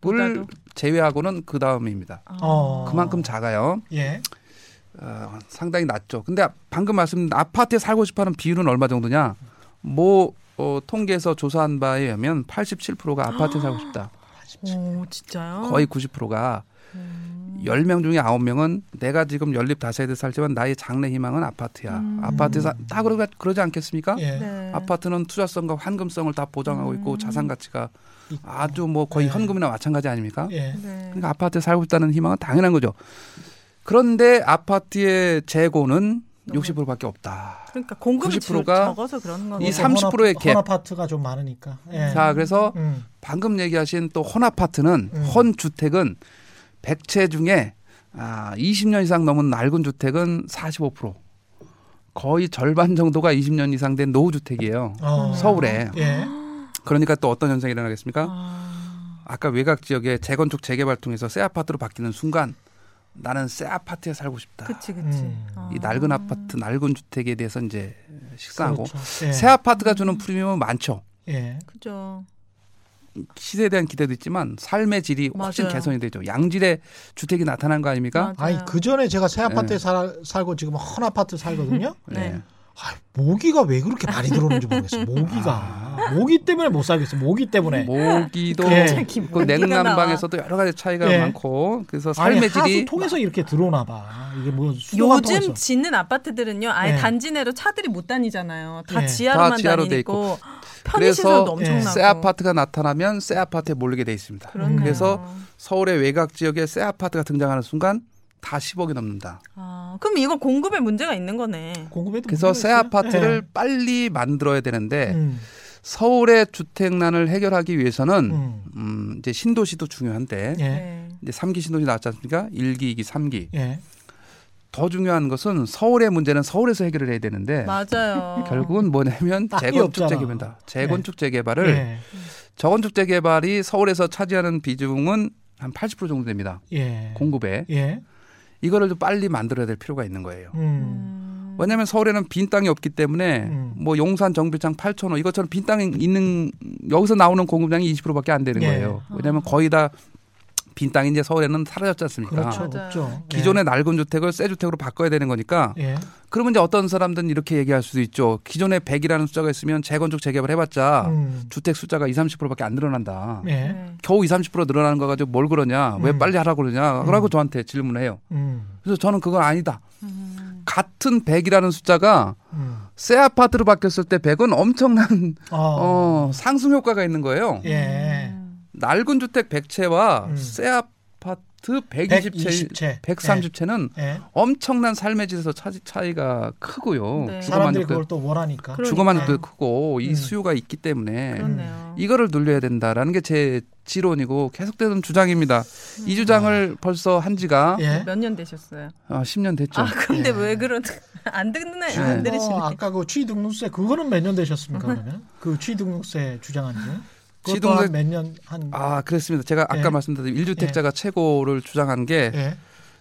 Speaker 4: 보다도?
Speaker 5: 제외하고는 그 다음입니다.
Speaker 3: 어.
Speaker 5: 그만큼 작아요.
Speaker 3: 예,
Speaker 5: 어, 상당히 낮죠. 근데 방금 말씀 아파트에 살고 싶어하는 비율은 얼마 정도냐? 뭐 어, 통계에서 조사한 바에 의하면 87%가 아파트에 살고 싶다.
Speaker 4: 오, 진짜요?
Speaker 5: 거의 90%가 10명 중에 9명은 내가 지금 연립 다세대 살지만 나의 장래 희망은 아파트야.
Speaker 4: 음.
Speaker 5: 아파트에 사, 다 그러, 그러지 않겠습니까?
Speaker 3: 예,
Speaker 4: 네.
Speaker 5: 아파트는 투자성과 환금성을 다 보장하고 있고
Speaker 4: 음.
Speaker 5: 자산 가치가. 아주 뭐 거의
Speaker 3: 네.
Speaker 5: 현금이나 마찬가지 아닙니까?
Speaker 3: 예,
Speaker 4: 네.
Speaker 5: 그러니까 아파트에 살고 싶다는 희망은 당연한 거죠. 그런데 아파트의 재고는 60%밖에 없다.
Speaker 4: 그러니까 공급이
Speaker 5: 90%가
Speaker 4: 적어서 그런 거네.
Speaker 5: 이30%의 갭.
Speaker 3: 헌 아파트가 좀 많으니까. 예.
Speaker 5: 자, 그래서
Speaker 3: 음,
Speaker 5: 방금 얘기하신 또 헌 아파트는
Speaker 3: 음.
Speaker 5: 헌 주택은 100채 중에 아, 20년 이상 넘은 낡은 주택은 45%. 거의 절반 정도가 20년 이상 된 노후 주택이에요.
Speaker 3: 어,
Speaker 5: 서울에.
Speaker 3: 예,
Speaker 5: 그러니까 또 어떤 현상이 일어나겠습니까?
Speaker 4: 아,
Speaker 5: 아까 외곽 지역에 재건축 재개발 통해서 새 아파트로 바뀌는 순간 나는 새 아파트에 살고 싶다.
Speaker 4: 그치, 그치.
Speaker 3: 음.
Speaker 4: 아.
Speaker 5: 이 낡은 아파트, 낡은 주택에 대해서 이제 식사하고
Speaker 3: 그렇죠. 예,
Speaker 5: 새 아파트가 주는 프리미엄은 많죠.
Speaker 3: 예,
Speaker 4: 그죠.
Speaker 5: 시세에 대한 기대도 있지만 삶의 질이 훨씬
Speaker 4: 맞아요.
Speaker 5: 개선이 되죠. 양질의 주택이 나타난 거 아닙니까?
Speaker 4: 맞아요.
Speaker 3: 아니 그 전에 제가 새 아파트에
Speaker 5: 네.
Speaker 3: 살, 살고 지금 헌 아파트 살거든요.
Speaker 4: 네.
Speaker 3: 아, 모기가 왜 그렇게 많이 들어오는지 모르겠어요. 모기가 모기 때문에 못 살겠어. 모기 때문에.
Speaker 5: 모기도
Speaker 3: 예.
Speaker 5: 그 냉난방에서도 여러 가지 차이가
Speaker 3: 예.
Speaker 5: 많고 그래서
Speaker 3: 아니
Speaker 5: 삶의
Speaker 3: 하수
Speaker 5: 질이
Speaker 3: 통해서 이렇게 들어오나 봐. 이게 뭐
Speaker 4: 요즘
Speaker 3: 통해서.
Speaker 4: 짓는 아파트들은요, 아예
Speaker 3: 네.
Speaker 4: 단지 내로 차들이 못 다니잖아요. 다
Speaker 3: 네.
Speaker 4: 지하로만
Speaker 5: 다 지하로 돼
Speaker 4: 다니고
Speaker 5: 그래서
Speaker 4: 편의시설도 엄청나고.
Speaker 5: 새 아파트가 나타나면 새 아파트에 몰리게 돼 있습니다.
Speaker 4: 그렇네요.
Speaker 5: 그래서 서울의 외곽 지역에 새 아파트가 등장하는 순간 다 10억이 넘는다.
Speaker 4: 아, 그럼 이건 공급에 문제가 있는 거네.
Speaker 3: 공급에도
Speaker 5: 그래서 새
Speaker 3: 있어요?
Speaker 5: 아파트를 빨리 만들어야
Speaker 3: 예.
Speaker 5: 되는데
Speaker 3: 음,
Speaker 5: 서울의 주택난을 해결하기 위해서는
Speaker 3: 음,
Speaker 5: 음, 이제 신도시도 중요한데
Speaker 3: 예,
Speaker 4: 네.
Speaker 5: 이제 3기 신도시 나왔지 않습니까? 1기, 2기, 3기.
Speaker 3: 예,
Speaker 5: 더 중요한 것은 서울의 문제는 서울에서 해결을 해야 되는데
Speaker 4: 맞아요.
Speaker 5: 결국은 뭐냐면 재건축. 재개발다. 재건축 재개발을
Speaker 3: 예,
Speaker 5: 저건축 재개발이 서울에서 차지하는 비중은 한 80% 정도 됩니다.
Speaker 3: 예,
Speaker 5: 공급에
Speaker 3: 예,
Speaker 5: 이거를 좀 빨리 만들어야 될 필요가 있는 거예요.
Speaker 3: 음,
Speaker 4: 음.
Speaker 5: 왜냐하면 서울에는 빈 땅이 없기 때문에
Speaker 3: 음.
Speaker 5: 뭐 용산 정비창 8천호 이것처럼 빈 땅이 있는 여기서 나오는 공급량이 20%밖에 안 되는
Speaker 3: 예.
Speaker 5: 거예요. 왜냐하면 거의 다 빈 땅이 이제 서울에는 사라졌지 않습니까?
Speaker 3: 그렇죠.
Speaker 4: 맞아요.
Speaker 3: 없죠.
Speaker 5: 기존의 낡은 주택을 새 주택으로 바꿔야 되는 거니까
Speaker 3: 예.
Speaker 5: 그러면 이제 어떤 사람들은 이렇게 얘기할 수도 있죠. 기존에 100이라는 숫자가 있으면 재건축 재개발 해봤자
Speaker 3: 음.
Speaker 5: 주택 숫자가 20, 30%밖에 안 늘어난다.
Speaker 3: 예.
Speaker 4: 네.
Speaker 5: 겨우 20, 30% 늘어나는 거 가지고 뭘 그러냐? 왜
Speaker 3: 음.
Speaker 5: 빨리 하라고 그러냐? 그러고
Speaker 3: 음.
Speaker 5: 저한테 질문을 해요.
Speaker 3: 음.
Speaker 5: 그래서 저는 그건 아니다.
Speaker 4: 음.
Speaker 5: 같은 100이라는 숫자가
Speaker 3: 음.
Speaker 5: 새 아파트로 바뀌었을 때 100은 엄청난
Speaker 3: 어.
Speaker 5: 어, 상승 효과가 있는 거예요.
Speaker 3: 예.
Speaker 5: 낡은 주택 100채와
Speaker 3: 음.
Speaker 5: 새 아파트 120채,
Speaker 3: 120채.
Speaker 5: 130채는
Speaker 3: 예.
Speaker 5: 엄청난 삶의 질에서 차, 차이가 크고요.
Speaker 4: 네.
Speaker 5: 주거
Speaker 3: 사람들이
Speaker 5: 만족도
Speaker 3: 그걸 또 원하니까.
Speaker 4: 그러-
Speaker 5: 주거 만족도
Speaker 3: 그러니까요.
Speaker 5: 크고 이
Speaker 3: 음.
Speaker 5: 수요가 있기 때문에
Speaker 4: 그렇네요.
Speaker 5: 이거를 늘려야 된다라는 게 제 지론이고 계속되는 주장입니다. 이 주장을 벌써 한 지가
Speaker 3: 예.
Speaker 4: 몇년 되셨어요?
Speaker 5: 어, 10년 됐죠.
Speaker 4: 아 그런데
Speaker 3: 예.
Speaker 4: 왜 그런 안 듣는
Speaker 5: 네.
Speaker 4: 안 들으시네.
Speaker 3: 어, 아까 그 취등록세 그거는 몇 년 되셨습니까 그러면? 그 취등록세 주장한 지?
Speaker 5: 취등록세-
Speaker 3: 몇년 한?
Speaker 5: 아, 그렇습니다. 제가 아까
Speaker 3: 예.
Speaker 5: 말씀드린 1주택자가 최고를 주장한 게
Speaker 3: 예.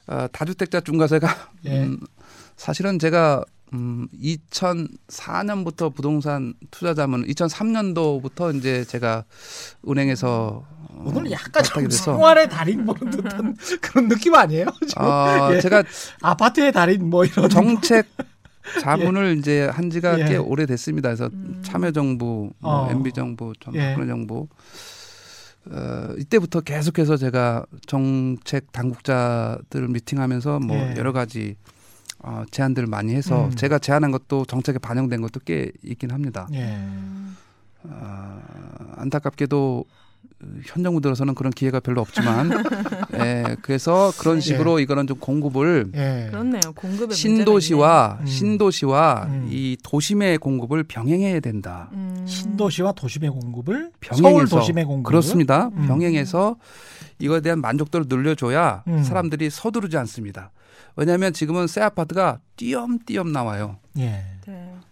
Speaker 5: 어, 다주택자 중과세가
Speaker 3: 예.
Speaker 5: 음, 사실은 제가 음, 2004년부터 부동산 투자자문 2003년도부터 이제 제가 은행에서 어,
Speaker 3: 오늘 약간 좀 생활의 달인 보는 듯한 그런 느낌 아니에요?
Speaker 5: 어,
Speaker 3: 예.
Speaker 5: 제가
Speaker 3: 아파트의 달인 뭐 이런
Speaker 5: 정책 자문을 이제 한 지가
Speaker 3: 예.
Speaker 5: 꽤 오래됐습니다. 그래서
Speaker 4: 음.
Speaker 5: 참여정부, 뭐
Speaker 3: 어.
Speaker 5: MB정부, 전
Speaker 3: 예.
Speaker 5: 박근혜 정부 어, 이때부터 계속해서 제가 정책 당국자들 미팅하면서 뭐
Speaker 3: 예.
Speaker 5: 여러 가지 어, 제안들을 많이 해서
Speaker 3: 음.
Speaker 5: 제가 제안한 것도 정책에 반영된 것도 꽤 있긴 합니다.
Speaker 3: 예.
Speaker 4: 음.
Speaker 5: 어, 안타깝게도 현 정부 들어서는 그런 기회가 별로 없지만, 예, 그래서 그런 식으로 이거는 좀 공급을
Speaker 3: 예.
Speaker 4: 그렇네요. 공급에
Speaker 5: 신도시와
Speaker 3: 음.
Speaker 5: 신도시와
Speaker 3: 음.
Speaker 5: 이 도심의 공급을 병행해야 된다.
Speaker 4: 음.
Speaker 3: 신도시와 도심의 공급을
Speaker 5: 병행해서
Speaker 3: 서울 도심의 공급
Speaker 5: 그렇습니다.
Speaker 3: 음.
Speaker 5: 병행해서 이거에 대한 만족도를 늘려줘야
Speaker 3: 음.
Speaker 5: 사람들이 서두르지 않습니다. 왜냐하면 지금은 새 아파트가 띄엄띄엄 나와요.
Speaker 3: 예.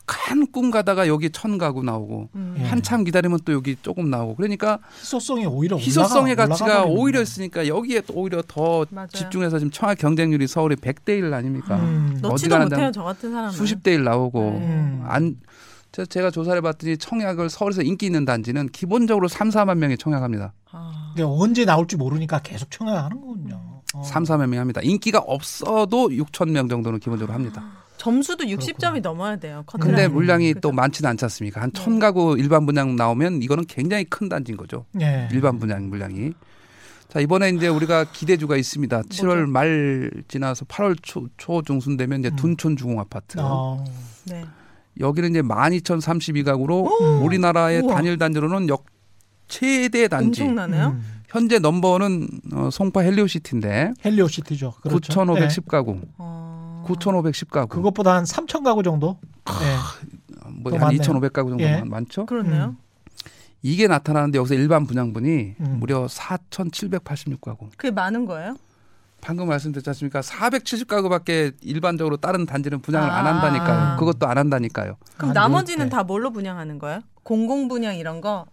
Speaker 4: 네.
Speaker 5: 큰꿈 가다가 여기 천 가구 나오고
Speaker 4: 음.
Speaker 3: 예.
Speaker 5: 한참 기다리면 또 여기 조금 나오고 그러니까
Speaker 3: 희소성이 오히려
Speaker 5: 희소성의
Speaker 3: 올라가,
Speaker 5: 가치가
Speaker 3: 올라가
Speaker 5: 오히려. 있으니까 여기에 또 오히려 더
Speaker 4: 맞아요.
Speaker 5: 집중해서 지금 청약 경쟁률이 서울이 100대 1 아닙니까?
Speaker 3: 음.
Speaker 5: 어디
Speaker 4: 넣지도
Speaker 5: 가는
Speaker 4: 못해요 저 같은 사람은.
Speaker 5: 수십 대 1 나오고
Speaker 4: 네.
Speaker 3: 음.
Speaker 5: 안 저- 제가 조사를 해봤더니 청약을 서울에서 인기 있는 단지는 기본적으로 3, 4만 명이 청약합니다.
Speaker 4: 아.
Speaker 3: 근데 언제 나올지 모르니까 계속 청약하는 거군요. 어.
Speaker 5: 3, 4만 명이 합니다. 인기가 없어도 6천 명 정도는 기본적으로 합니다.
Speaker 4: 점수도 60점이 넘어야 돼요.
Speaker 5: 근데. 물량이
Speaker 4: 그죠?
Speaker 5: 또 많지는 않지 않습니까? 한
Speaker 4: 네.
Speaker 5: 천 가구 일반 분양 나오면 이거는 굉장히 큰 단지인 거죠.
Speaker 3: 예.
Speaker 5: 일반 분양 물량이. 자, 이번에 이제 우리가 기대주가 있습니다. 7월 말 지나서 8월 초, 초 중순 되면 이제
Speaker 3: 음.
Speaker 5: 둔촌 주공 아파트.
Speaker 3: 어.
Speaker 4: 네.
Speaker 5: 여기는 이제 12,032가구로
Speaker 3: 음.
Speaker 5: 우리나라의
Speaker 4: 우와.
Speaker 5: 단일 단지로는 역 최대 단지.
Speaker 4: 엄청나네요.
Speaker 3: 음.
Speaker 5: 현재 넘버는 어, 송파 헬리오시티인데
Speaker 3: 헬리오시티죠. 그렇죠.
Speaker 5: 9,510가구.
Speaker 4: 어.
Speaker 5: 9,510 가구.
Speaker 3: 그것보다 한 3천 가구 정도. 예.
Speaker 5: 뭐더한
Speaker 3: 많네요.
Speaker 5: 2,500 가구 정도
Speaker 3: 예.
Speaker 5: 많죠?
Speaker 4: 그렇네요.
Speaker 5: 이게 나타나는데 여기서 일반 분양분이
Speaker 3: 음.
Speaker 5: 무려 4,786 가구.
Speaker 4: 그게 많은 거예요?
Speaker 5: 방금 말씀드렸지 않습니까? 470가구밖에 일반적으로 다른 단지는 분양을 안
Speaker 4: 아.
Speaker 5: 한다니까요. 그것도 안 한다니까요.
Speaker 4: 그럼
Speaker 3: 아,
Speaker 4: 나머지는
Speaker 3: 네.
Speaker 4: 다 뭘로 분양하는 거예요? 공공 분양 이런 거?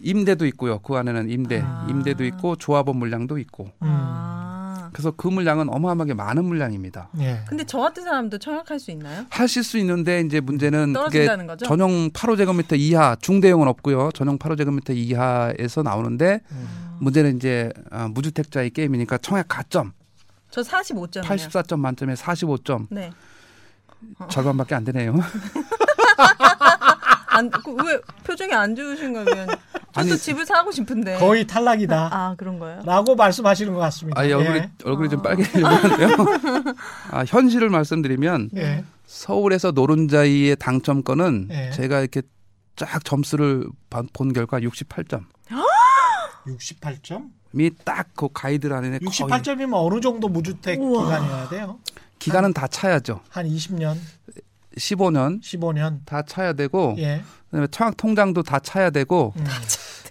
Speaker 5: 임대도 있고요. 그 안에는 임대,
Speaker 4: 아.
Speaker 5: 임대도 있고 조합원 물량도 있고.
Speaker 3: 음.
Speaker 4: 아.
Speaker 5: 그래서 그 물량은 어마어마하게 많은 물량입니다.
Speaker 3: 예.
Speaker 4: 근데 저 같은 사람도 청약할 수 있나요?
Speaker 5: 하실 수 있는데 이제 문제는 그게
Speaker 4: 떨어진다는 거죠?
Speaker 5: 전용 8호제곱미터 이하 중대형은 없고요. 전용 8호제곱미터 이하에서 나오는데
Speaker 3: 음.
Speaker 5: 문제는 이제 아, 무주택자의 게임이니까 청약 가점
Speaker 4: 저 45점이에요.
Speaker 5: 84점 만점에 45점
Speaker 4: 네.
Speaker 5: 절반밖에 안 되네요.
Speaker 4: 안, 그왜 표정이 안 좋으신 거면 저도
Speaker 5: 아니,
Speaker 4: 집을 사고 싶은데.
Speaker 3: 거의 탈락이다.
Speaker 4: 아 그런 거예요?
Speaker 3: 라고 말씀하시는 것 같습니다.
Speaker 5: 아, 예, 얼굴이
Speaker 3: 예.
Speaker 5: 얼굴이 좀 빨개지는데요. 아, 현실을 말씀드리면
Speaker 3: 예.
Speaker 5: 서울에서 노른자이의 당첨권은
Speaker 3: 예.
Speaker 5: 제가 이렇게 쫙 점수를 봐- 본 결과 68점.
Speaker 3: 68점?
Speaker 5: 이딱그 가이드 안에 거의
Speaker 3: 68점이면 어느 정도 무주택
Speaker 4: 우와.
Speaker 3: 기간이어야 돼요?
Speaker 5: 기간은 다 차야죠.
Speaker 3: 한 20년,
Speaker 5: 15년
Speaker 3: 15년.
Speaker 5: 다 차야 되고
Speaker 3: 예.
Speaker 5: 그다음에 청약 통장도 다 차야 되고
Speaker 3: 음.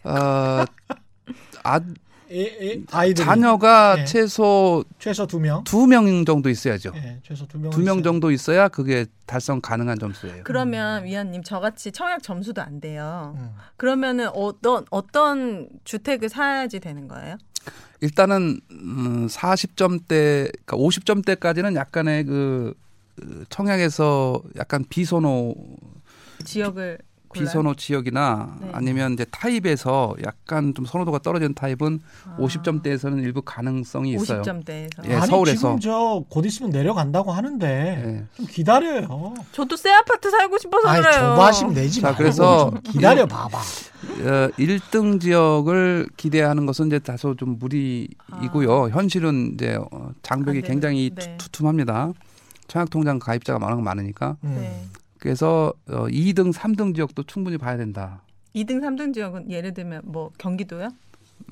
Speaker 5: 어, 아,
Speaker 3: 예, 예, 아이들
Speaker 5: 자녀가
Speaker 3: 예.
Speaker 5: 최소
Speaker 3: 최소 두 명.
Speaker 5: 두 명 정도 있어야죠.
Speaker 3: 예, 최소 두 명.
Speaker 5: 두명 정도 있어야 그게 달성 가능한 점수예요.
Speaker 4: 그러면 위원님 저같이 청약 점수도 안 돼요.
Speaker 3: 음.
Speaker 4: 그러면은 어떤 어떤 주택을 사야지 되는 거예요?
Speaker 5: 일단은 음, 40점대, 그러니까 50점대까지는 약간의 그그 청약에서 약간 비선호
Speaker 4: 지역을
Speaker 5: 비선호 지역이나
Speaker 4: 네.
Speaker 5: 아니면 이제 타입에서 약간 좀 선호도가 떨어지는 타입은
Speaker 4: 아.
Speaker 5: 50점대에서는 일부 가능성이 있어요.
Speaker 4: 50점대에서.
Speaker 5: 예,
Speaker 3: 아니
Speaker 5: 서울에서.
Speaker 3: 지금 저 곧 있으면 내려간다고 하는데
Speaker 5: 예.
Speaker 3: 좀 기다려요.
Speaker 4: 저도 새 아파트 살고 싶어서
Speaker 3: 아니
Speaker 4: 그래요.
Speaker 3: 조바심 내지
Speaker 5: 자,
Speaker 3: 말고
Speaker 5: 그래서
Speaker 3: 좀 기다려 봐봐.
Speaker 5: 어, 1등 지역을 기대하는 것은 이제 다소 좀 무리이고요. 현실은 이제 어, 장벽이
Speaker 4: 아.
Speaker 5: 굉장히
Speaker 4: 네.
Speaker 5: 두, 두툼합니다 청약통장 가입자가 많은 많으니까.
Speaker 3: 음.
Speaker 4: 네.
Speaker 5: 그래서 어, 2등, 3등 지역도 충분히 봐야 된다.
Speaker 4: 2등, 3등 지역은 예를 들면 뭐 경기도요?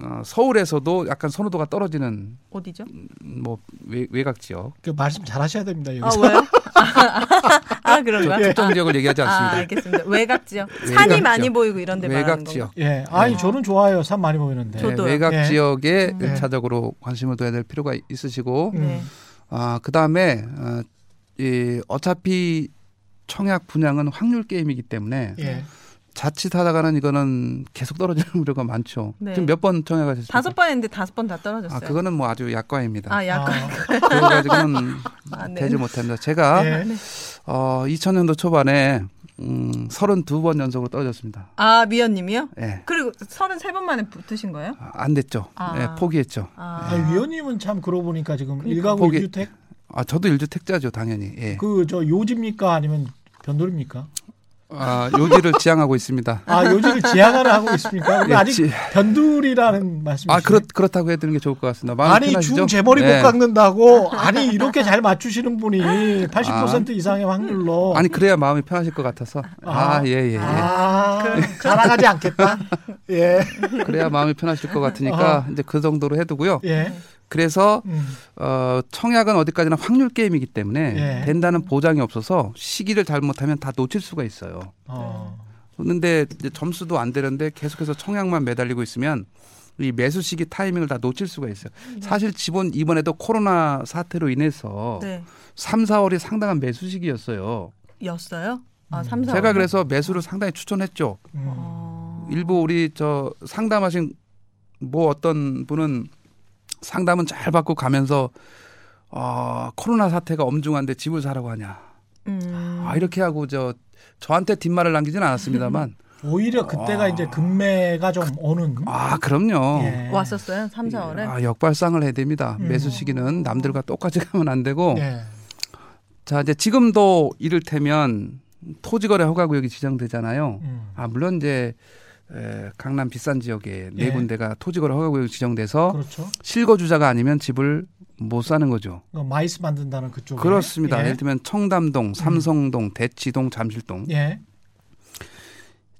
Speaker 5: 어, 서울에서도 약간 선호도가 떨어지는
Speaker 4: 어디죠?
Speaker 5: 뭐 외, 외곽 지역.
Speaker 3: 그 말씀 잘 하셔야 됩니다.
Speaker 4: 아
Speaker 3: 여기서.
Speaker 4: 왜요? 아 그런가?
Speaker 5: 특정 지역을 얘기하지
Speaker 4: 아
Speaker 5: 않습니다.
Speaker 4: 알겠습니다. 외곽 지역,
Speaker 5: 외곽
Speaker 4: 산이
Speaker 5: 지역.
Speaker 4: 많이 보이고 이런 데
Speaker 5: 외곽
Speaker 4: 건가?
Speaker 5: 지역.
Speaker 3: 예, 아니
Speaker 4: 어.
Speaker 3: 저는 좋아요. 산 많이 보이는데.
Speaker 4: 저도. 저도요.
Speaker 5: 네, 외곽
Speaker 3: 예.
Speaker 5: 지역에
Speaker 4: 음.
Speaker 5: 1차적으로 관심을 둬야 될 필요가 있으시고
Speaker 3: 음.
Speaker 4: 네.
Speaker 5: 아, 그다음에 어, 이 어차피 청약 분양은 확률 게임이기 때문에
Speaker 3: 예.
Speaker 5: 자칫하다가는 이거는 계속 떨어지는 우려가 많죠.
Speaker 4: 네.
Speaker 5: 지금 몇 번 청약하셨습니까?
Speaker 4: 다섯 번 했는데 다섯 번 다 떨어졌어요.
Speaker 5: 아, 그거는 뭐 아주 약과입니다.
Speaker 4: 아, 약간
Speaker 3: 아,
Speaker 5: 그거 가지고는
Speaker 4: 아, 네.
Speaker 5: 되지 못합니다. 제가
Speaker 3: 예.
Speaker 5: 어, 2000년도 초반에 음, 32번 연속으로 떨어졌습니다.
Speaker 4: 아 미연 님이요?
Speaker 5: 예.
Speaker 4: 그리고 33번 만에 붙으신 거예요?
Speaker 5: 아, 안 됐죠.
Speaker 4: 아.
Speaker 5: 예, 포기했죠.
Speaker 4: 아,
Speaker 3: 아, 위원님은 참 그러고 보니까 지금
Speaker 4: 그러니까.
Speaker 3: 일가구
Speaker 5: 거기-
Speaker 3: 일주택
Speaker 5: 아, 저도 일주택자죠, 당연히. 예.
Speaker 3: 그 저 요지입니까 아니면 변돌입니까?
Speaker 5: 아, 요지를 지향하고 있습니다.
Speaker 3: 아 요지를 지향하는 하고 있습니까?
Speaker 5: 예,
Speaker 3: 아직
Speaker 5: 지-
Speaker 3: 변두리라는 말씀이시죠?
Speaker 5: 아, 그렇, 그렇다고 해드리는 게 좋을 것 같습니다. 마음
Speaker 3: 아니
Speaker 5: 편하시죠?
Speaker 3: 중 재머리
Speaker 5: 네.
Speaker 3: 못 깎는다고 아니 이렇게 잘 맞추시는 분이 80% 이상의 확률로
Speaker 5: 아니, 그래야 마음이 편하실 것 같아서. 아,
Speaker 3: 아.
Speaker 5: 예, 예, 예.
Speaker 3: 아, 자랑하지 않겠다. 예.
Speaker 5: 그래야 마음이 편하실 것 같으니까 이제 그 정도로 해두고요.
Speaker 3: 예.
Speaker 5: 그래서
Speaker 3: 음.
Speaker 5: 어, 청약은 어디까지나 확률 게임이기 때문에
Speaker 3: 예.
Speaker 5: 된다는 보장이 없어서 시기를 잘못하면 다 놓칠 수가 있어요.
Speaker 3: 어.
Speaker 5: 그런데 이제 점수도 안 되는데 계속해서 청약만 매달리고 있으면 이 매수 시기 타이밍을 다 놓칠 수가 있어요. 사실 지본 이번에도 코로나 사태로 인해서
Speaker 4: 네.
Speaker 5: 3, 4월이 상당한 매수 시기였어요.
Speaker 4: 였어요? 아,
Speaker 3: 음.
Speaker 4: 3, 4.
Speaker 5: 제가 그래서 매수를 상당히 추천했죠.
Speaker 3: 음.
Speaker 4: 어...
Speaker 5: 일부 우리 저 상담하신 뭐 어떤 분은 상담은 잘 받고 가면서 어, 코로나 사태가 엄중한데 집을 사라고 하냐.
Speaker 4: 음.
Speaker 5: 아, 이렇게 하고 저 저한테 뒷말을 남기지는 않았습니다만
Speaker 3: 오히려 그때가
Speaker 5: 아.
Speaker 3: 이제 금매가 좀 오는.
Speaker 5: 아, 그럼요.
Speaker 3: 예.
Speaker 4: 왔었어요? 3, 4월에?
Speaker 5: 아, 역발상을 해야 됩니다.
Speaker 3: 음.
Speaker 5: 매수 시기는 남들과 똑같이 가면 안 되고
Speaker 3: 예.
Speaker 5: 자, 이제 지금도 이를테면 토지 거래 허가 구역이 지정되잖아요.
Speaker 3: 음.
Speaker 5: 아, 물론 이제 에, 강남 비싼 지역에 네
Speaker 3: 예.
Speaker 5: 군데가 토지 거래 허가 구역이 지정돼서
Speaker 3: 그렇죠.
Speaker 5: 실거주자가 아니면 집을 못 사는 거죠.
Speaker 3: 어, MICE 만든다는 그쪽.
Speaker 5: 그렇습니다.
Speaker 3: 예.
Speaker 5: 예를 들면 청담동, 삼성동, 대치동, 잠실동
Speaker 3: 예.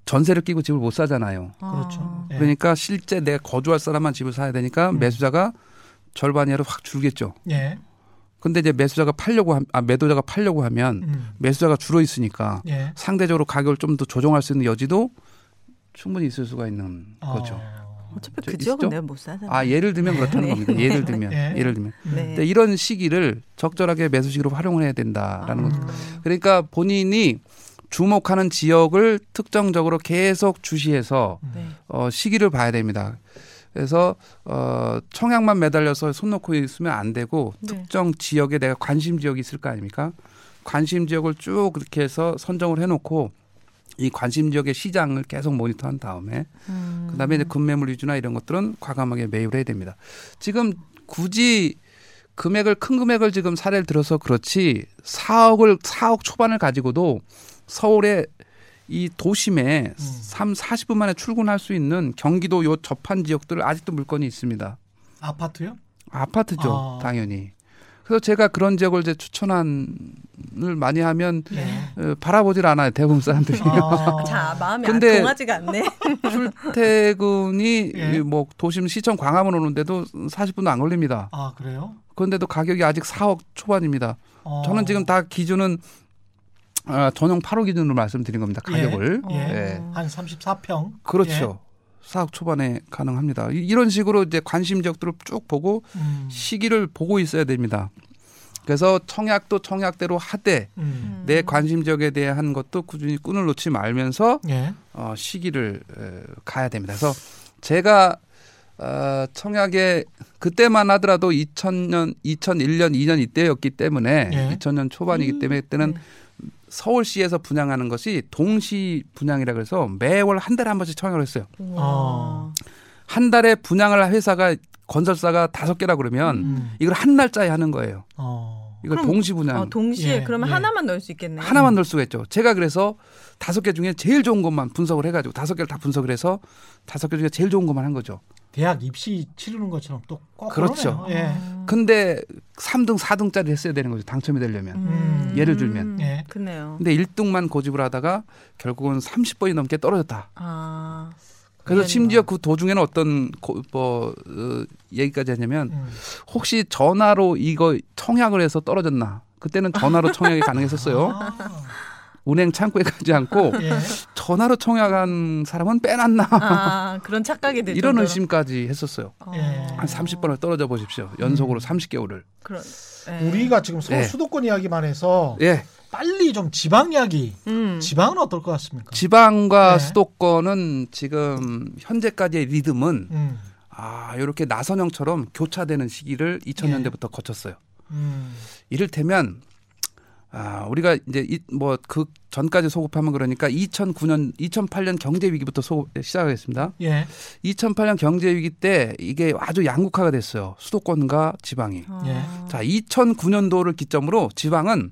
Speaker 5: 전세를 끼고 집을 못 사잖아요.
Speaker 3: 그렇죠.
Speaker 4: 아.
Speaker 3: 예.
Speaker 5: 그러니까 실제 내가 거주할 사람만 집을 사야 되니까
Speaker 3: 음.
Speaker 5: 매수자가 절반 이하로 확 줄겠죠.
Speaker 3: 예.
Speaker 5: 근데 이제 매수자가 팔려고 함, 아 매도자가 팔려고 하면
Speaker 3: 음.
Speaker 5: 매수자가 줄어 있으니까
Speaker 3: 예.
Speaker 5: 상대적으로 가격을 좀 더 조정할 수 있는 여지도 충분히 있을 수가 있는 거죠.
Speaker 3: 어.
Speaker 4: 어차피 저그 지역은? 내가 못 사잖아요.
Speaker 5: 아 예를 들면 그렇다는
Speaker 4: 네.
Speaker 5: 겁니다. 예를 들면
Speaker 3: 예.
Speaker 5: 예를 들면
Speaker 3: 음.
Speaker 4: 네.
Speaker 5: 근데 이런 시기를 적절하게 매수 시기로 활용을 해야 된다라는
Speaker 4: 아.
Speaker 5: 거죠. 그러니까 본인이 주목하는 지역을 특정적으로 계속 주시해서
Speaker 4: 네.
Speaker 5: 어, 시기를 봐야 됩니다. 그래서 어, 청약만 매달려서 손 놓고 있으면 안 되고
Speaker 4: 네.
Speaker 5: 특정 지역에 내가 관심 지역이 있을 거 아닙니까? 관심 지역을 쭉 그렇게 해서 선정을 해놓고 이 관심 지역의 시장을 계속 모니터한 다음에
Speaker 4: 음.
Speaker 5: 그다음에 이제 급매물 위주나 이런 것들은 과감하게 매입을 해야 됩니다. 지금 굳이 금액을 큰 금액을 지금 사례를 들어서 그렇지 4억을 4억 초반을 가지고도 서울의 이 도심에
Speaker 3: 음.
Speaker 5: 3, 40분 만에 출근할 수 있는 경기도 요 접한 지역들 아직도 물건이 있습니다.
Speaker 3: 아파트요?
Speaker 5: 아파트죠,
Speaker 3: 아.
Speaker 5: 당연히. 그래서 제가 그런 지역을 이제 추천한을 많이 하면
Speaker 3: 예.
Speaker 5: 어, 바라보질 않아요, 대부분 사람들이.
Speaker 3: 아.
Speaker 4: 자, 마음이
Speaker 5: 근데-
Speaker 4: 안 통하지가 않네.
Speaker 5: 출퇴근이
Speaker 3: 예.
Speaker 5: 이뭐 도심 시청 광화문 오는데도 40분도 안 걸립니다.
Speaker 3: 아 그래요?
Speaker 5: 그런데도 가격이 아직 4억 초반입니다.
Speaker 3: 어.
Speaker 5: 저는 지금 다 기준은 아, 전용 8호 기준으로 말씀드린 겁니다. 가격을.
Speaker 3: 예.
Speaker 5: 예.
Speaker 3: 한 34평.
Speaker 5: 그렇죠. 4억 초반에 가능합니다. 이- 이런 식으로 이제 관심 지역들을 쭉 보고
Speaker 3: 음.
Speaker 5: 시기를 보고 있어야 됩니다. 그래서 청약도 청약대로 하되
Speaker 3: 음.
Speaker 5: 내 관심 지역에 대한 것도 꾸준히 끈을 놓지 말면서
Speaker 3: 예.
Speaker 5: 어, 시기를 에, 가야 됩니다. 그래서 제가 어, 청약에 그때만 하더라도 2000년, 2001년, 2년 이때였기 때문에
Speaker 3: 예.
Speaker 5: 2000년 초반이기 때문에 그때는
Speaker 4: 네.
Speaker 5: 서울시에서 분양하는 것이 동시 분양이라 그래서 매월 한 달에 한 번씩 청약을 했어요.
Speaker 3: 어.
Speaker 5: 한 달에 분양을 할 회사가 건설사가 다섯 개라 그러면
Speaker 3: 음.
Speaker 5: 이걸 한 날짜에 하는 거예요.
Speaker 3: 어.
Speaker 5: 이걸
Speaker 4: 그럼-
Speaker 5: 동시 분양
Speaker 4: 아, 동시에
Speaker 3: 예,
Speaker 4: 그러면
Speaker 3: 예.
Speaker 4: 하나만 넣을 수 있겠네요.
Speaker 5: 하나만 넣을 수가 있죠. 제가 그래서 다섯 개 중에 제일 좋은 것만 분석을 해가지고 다섯 개를 다 분석을 해서 다섯 개 중에 제일 좋은 것만 한 거죠.
Speaker 3: 대학 입시 치르는 것처럼 또 꼭.
Speaker 5: 그렇죠.
Speaker 3: 예.
Speaker 5: 근데 3등, 4등짜리 했어야 되는 거죠. 당첨이 되려면.
Speaker 3: 음.
Speaker 5: 예를 들면.
Speaker 3: 예.
Speaker 4: 그네요.
Speaker 5: 근데 1등만 고집을 하다가 결국은 30번이 넘게 떨어졌다.
Speaker 4: 아.
Speaker 5: 그래서. 심지어 그 도중에는 어떤 고, 뭐 어, 얘기까지 하냐면
Speaker 3: 음.
Speaker 5: 혹시 전화로 이거 청약을 해서 떨어졌나? 그때는 전화로 청약이 가능했었어요.
Speaker 3: 아.
Speaker 5: 은행 창구에 가지 않고
Speaker 3: 예.
Speaker 5: 전화로 청약한 사람은 빼놨나?
Speaker 4: 아, 그런 착각이 들
Speaker 5: 이런
Speaker 4: 정도로.
Speaker 5: 의심까지 했었어요.
Speaker 4: 어.
Speaker 3: 예.
Speaker 5: 한 30번을 떨어져 보십시오. 연속으로
Speaker 3: 음.
Speaker 5: 30개월을.
Speaker 4: 그런. 예.
Speaker 3: 우리가 지금 서울
Speaker 5: 예.
Speaker 3: 수도권 이야기만 해서
Speaker 5: 예.
Speaker 3: 빨리 좀 지방 이야기.
Speaker 4: 음.
Speaker 3: 지방은 어떨 것 같습니까?
Speaker 5: 지방과
Speaker 3: 네.
Speaker 5: 수도권은 지금 현재까지의 리듬은
Speaker 3: 음.
Speaker 5: 아, 이렇게 나선형처럼 교차되는 시기를 2000년대부터 거쳤어요.
Speaker 3: 음.
Speaker 5: 이를테면 아, 우리가 이제 뭐 그 전까지 소급하면 그러니까 2009년, 2008년 경제 위기부터 소급 시작하겠습니다.
Speaker 3: 예.
Speaker 5: 2008년 경제 위기 때 이게 아주 양극화가 됐어요. 수도권과 지방이.
Speaker 4: 아.
Speaker 3: 예.
Speaker 5: 자, 2009년도를 기점으로 지방은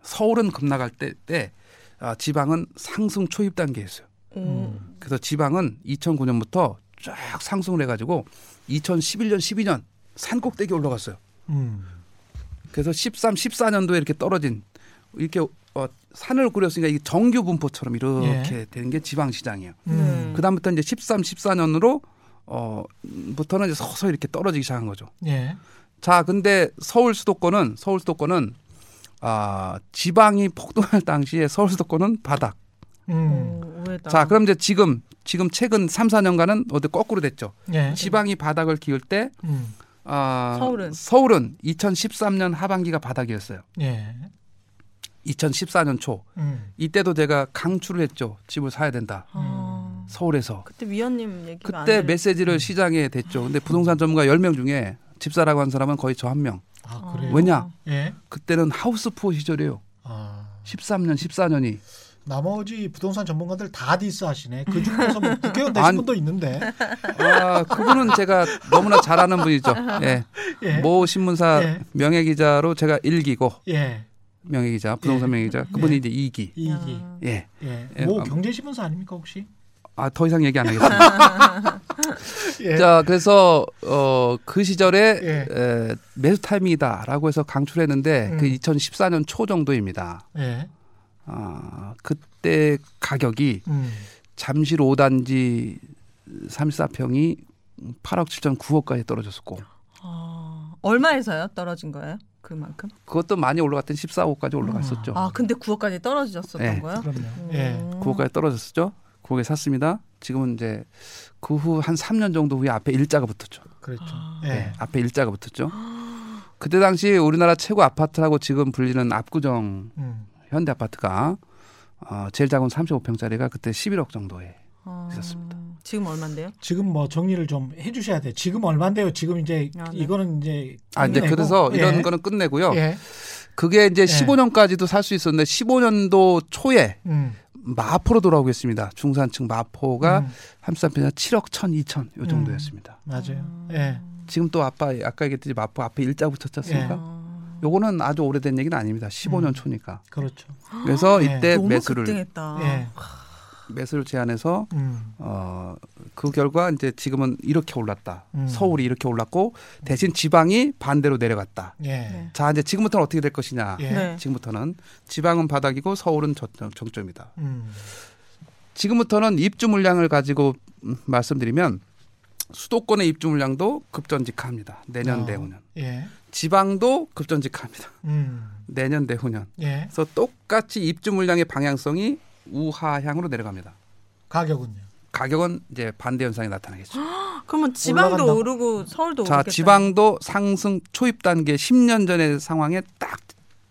Speaker 5: 서울은 급락할 때, 때 아, 지방은 상승 초입 단계였어요.
Speaker 4: 오.
Speaker 5: 그래서 지방은 2009년부터 쫙 상승을 해가지고 2011년, 12년 산 꼭대기 올라갔어요.
Speaker 3: 음.
Speaker 5: 그래서 13, 14년도에 이렇게 떨어진 이렇게 어, 산을 꾸렸으니까 이게 정규 분포처럼 이렇게 되는 게 지방 시장이에요.
Speaker 3: 음.
Speaker 5: 그 다음부터 이제 13, 14년으로 어 부터는 이제 서서히 이렇게 떨어지기 시작한 거죠.
Speaker 3: 예.
Speaker 5: 자, 근데 서울 수도권은 서울 수도권은 아 지방이 폭등할 당시에 서울 수도권은 바닥.
Speaker 3: 음.
Speaker 4: 오.
Speaker 5: 자, 그럼 이제 지금 지금 최근 3, 4년간은 어디 거꾸로 됐죠.
Speaker 3: 예.
Speaker 5: 지방이 바닥을 기울 때
Speaker 3: 음.
Speaker 5: 아,
Speaker 4: 서울은?
Speaker 5: 서울은 2013년 하반기가 바닥이었어요.
Speaker 3: 예.
Speaker 5: 2014년 초
Speaker 3: 음.
Speaker 5: 이때도 제가 강추를 했죠. 집을 사야 된다.
Speaker 4: 아.
Speaker 5: 서울에서.
Speaker 4: 그때 위원님 얘기가 안
Speaker 5: 그때 메시지를 시장에 댔죠. 근데 부동산 전문가 10명 중에 집사라고 한 사람은 거의 저 한 명.
Speaker 3: 아, 그래요?
Speaker 5: 왜냐?
Speaker 3: 예.
Speaker 5: 그때는 하우스푸어 시절이에요.
Speaker 3: 아.
Speaker 5: 13년, 14년이.
Speaker 3: 나머지 부동산 전문가들 다 디스하시네. 그 중에서 뭐 국회의원 되신
Speaker 5: 아니.
Speaker 3: 분도 있는데.
Speaker 5: 아, 그분은 제가 너무나 잘 아는 분이죠. 예.
Speaker 3: 예.
Speaker 5: 모 신문사
Speaker 3: 예.
Speaker 5: 명예 기자로 제가 1기고
Speaker 3: 예.
Speaker 5: 명예 기자, 부동산
Speaker 3: 예.
Speaker 5: 명예 기자. 그분이
Speaker 3: 예.
Speaker 5: 이제 2기.
Speaker 3: 이기.
Speaker 4: 아.
Speaker 5: 예.
Speaker 3: 예.
Speaker 5: 예,
Speaker 3: 뭐
Speaker 5: 아,
Speaker 3: 경제 신문사 아닙니까 혹시?
Speaker 5: 아, 더 이상 얘기 안 하겠습니다.
Speaker 3: 예.
Speaker 5: 자, 그래서 어, 그 시절에
Speaker 3: 예.
Speaker 5: 에, 매수 타이밍이다라고 해서 강추를 했는데
Speaker 3: 음.
Speaker 5: 그 2014년 초 정도입니다.
Speaker 3: 예.
Speaker 5: 아, 그때 가격이
Speaker 3: 음.
Speaker 5: 잠실 5단지 34평이 8억 7천 9억까지 떨어졌었고
Speaker 4: 아, 얼마에서요? 떨어진 거예요? 그만큼?
Speaker 5: 그것도 많이 올라갔던 14억까지 올라갔었죠.
Speaker 4: 아, 근데 9억까지 떨어졌었던
Speaker 5: 네.
Speaker 4: 거예요?
Speaker 3: 그럼요.
Speaker 4: 음.
Speaker 3: 예.
Speaker 5: 9억까지 떨어졌었죠. 9억에 샀습니다. 지금은 이제 그 후 한 3년 정도 후에 앞에 일자가 붙었죠.
Speaker 3: 그렇죠.
Speaker 4: 아.
Speaker 3: 예.
Speaker 5: 네, 앞에 일자가 붙었죠. 그때 당시 우리나라 최고 아파트라고 지금 불리는 압구정
Speaker 3: 음.
Speaker 5: 현대 아파트가 어, 제일 작은 35평짜리가 그때 11억 정도에
Speaker 4: 아,
Speaker 5: 있었습니다.
Speaker 4: 지금 얼마인데요?
Speaker 3: 지금 뭐 정리를 좀 해주셔야 돼. 지금 얼마인데요? 지금 이제
Speaker 4: 아, 네.
Speaker 3: 이거는 이제
Speaker 5: 아 이제
Speaker 3: 끝내고.
Speaker 5: 그래서 이런
Speaker 3: 예.
Speaker 5: 거는 끝내고요.
Speaker 3: 예.
Speaker 5: 그게 이제
Speaker 3: 예.
Speaker 5: 15년까지도 살 수 있었는데 15년도 초에
Speaker 3: 음.
Speaker 5: 마포로 돌아오겠습니다. 중산층 마포가
Speaker 3: 음.
Speaker 5: 33평 7억 1천 2천 요 정도였습니다.
Speaker 3: 맞아요.
Speaker 4: 음.
Speaker 3: 예.
Speaker 5: 지금 또 아빠 아까 얘기했듯이 마포 앞에 일자 붙였지 않습니까?
Speaker 4: 아,
Speaker 5: 요거는 아주 오래된 얘기는 아닙니다. 15년
Speaker 3: 음.
Speaker 5: 초니까.
Speaker 3: 그렇죠.
Speaker 5: 그래서
Speaker 3: 예.
Speaker 5: 이때
Speaker 4: 너무
Speaker 5: 매수를.
Speaker 3: 예.
Speaker 5: 매수를 제안해서
Speaker 3: 음.
Speaker 5: 어, 그 결과 이제 지금은 이렇게 올랐다.
Speaker 3: 음.
Speaker 5: 서울이 이렇게 올랐고 대신 지방이 반대로 내려갔다.
Speaker 3: 예.
Speaker 4: 네.
Speaker 5: 자, 이제 지금부터는 어떻게 될 것이냐.
Speaker 3: 예.
Speaker 4: 네.
Speaker 5: 지금부터는 지방은 바닥이고 서울은 저점, 정점이다.
Speaker 3: 음.
Speaker 5: 지금부터는 입주 물량을 가지고 음, 말씀드리면 수도권의 입주 물량도 급전직하합니다. 내년
Speaker 3: 어.
Speaker 5: 내후년.
Speaker 3: 예.
Speaker 5: 지방도 급전직하합니다.
Speaker 3: 음.
Speaker 5: 내년 내후년.
Speaker 3: 예.
Speaker 5: 그래서 똑같이 입주 물량의 방향성이 우하향으로 내려갑니다.
Speaker 3: 가격은요.
Speaker 5: 가격은 이제 반대 현상이 나타나겠죠.
Speaker 4: 그러면 지방도
Speaker 3: 올라간다.
Speaker 4: 오르고 서울도
Speaker 5: 자,
Speaker 4: 오르겠다.
Speaker 5: 지방도 상승 초입 단계 10년 전의 상황에 딱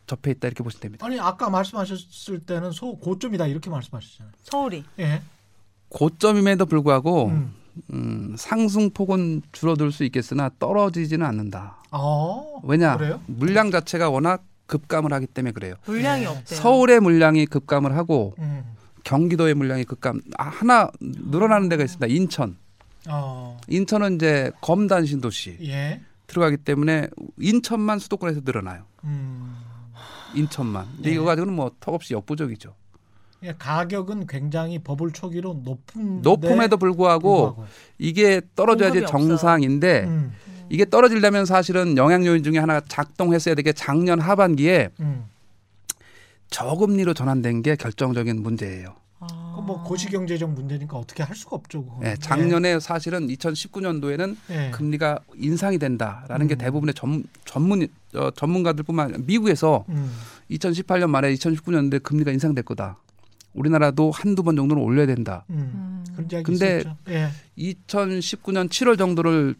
Speaker 5: 접해 있다 이렇게 보시면 됩니다.
Speaker 3: 아니 아까 말씀하셨을 때는 소 고점이다 이렇게 말씀하셨잖아요.
Speaker 4: 서울이.
Speaker 3: 예.
Speaker 5: 고점임에도 불구하고
Speaker 3: 음.
Speaker 5: 음, 상승폭은 줄어들 수 있겠으나 떨어지지는 않는다.
Speaker 3: 어.
Speaker 5: 왜냐?
Speaker 3: 그래요?
Speaker 5: 물량 자체가 워낙 급감을 하기 때문에 그래요.
Speaker 4: 물량이
Speaker 3: 네.
Speaker 4: 없대요.
Speaker 5: 서울의 물량이 급감을 하고
Speaker 3: 음.
Speaker 5: 경기도의 물량이 급감 아, 하나 늘어나는 데가 있습니다. 인천.
Speaker 3: 어.
Speaker 5: 인천은 이제 검단 신도시
Speaker 3: 예.
Speaker 5: 들어가기 때문에 인천만 수도권에서 늘어나요.
Speaker 3: 음.
Speaker 5: 인천만. 근데
Speaker 3: 네.
Speaker 5: 이거 가지고는 뭐 턱없이 역부족이죠.
Speaker 3: 예, 가격은 굉장히 버블 초기로 높은
Speaker 5: 높음에도 불구하고 이게 떨어져야지. 정상인데
Speaker 3: 음.
Speaker 5: 이게 떨어지려면 사실은 영향 요인 중에 하나가 작동했어야 되게 작년 하반기에
Speaker 3: 음.
Speaker 5: 저금리로 전환된 게 결정적인 문제예요.
Speaker 4: 아.
Speaker 3: 그뭐 고시경제적 문제니까 어떻게 할 수가 없죠. 그거는.
Speaker 5: 예, 작년에 사실은 2019년도에는
Speaker 3: 예. 예.
Speaker 5: 금리가 인상이 된다라는 게
Speaker 3: 음.
Speaker 5: 대부분의 전, 전문 어, 전문가들뿐만 아니라 미국에서
Speaker 3: 음.
Speaker 5: 2018년 말에 2019년도에 금리가 인상될 거다. 우리나라도 한두 번 정도는 올려야 된다.
Speaker 3: 음.
Speaker 4: 음.
Speaker 3: 그런 이야기
Speaker 5: 근데.
Speaker 3: 예.
Speaker 5: 2019년 7월 정도를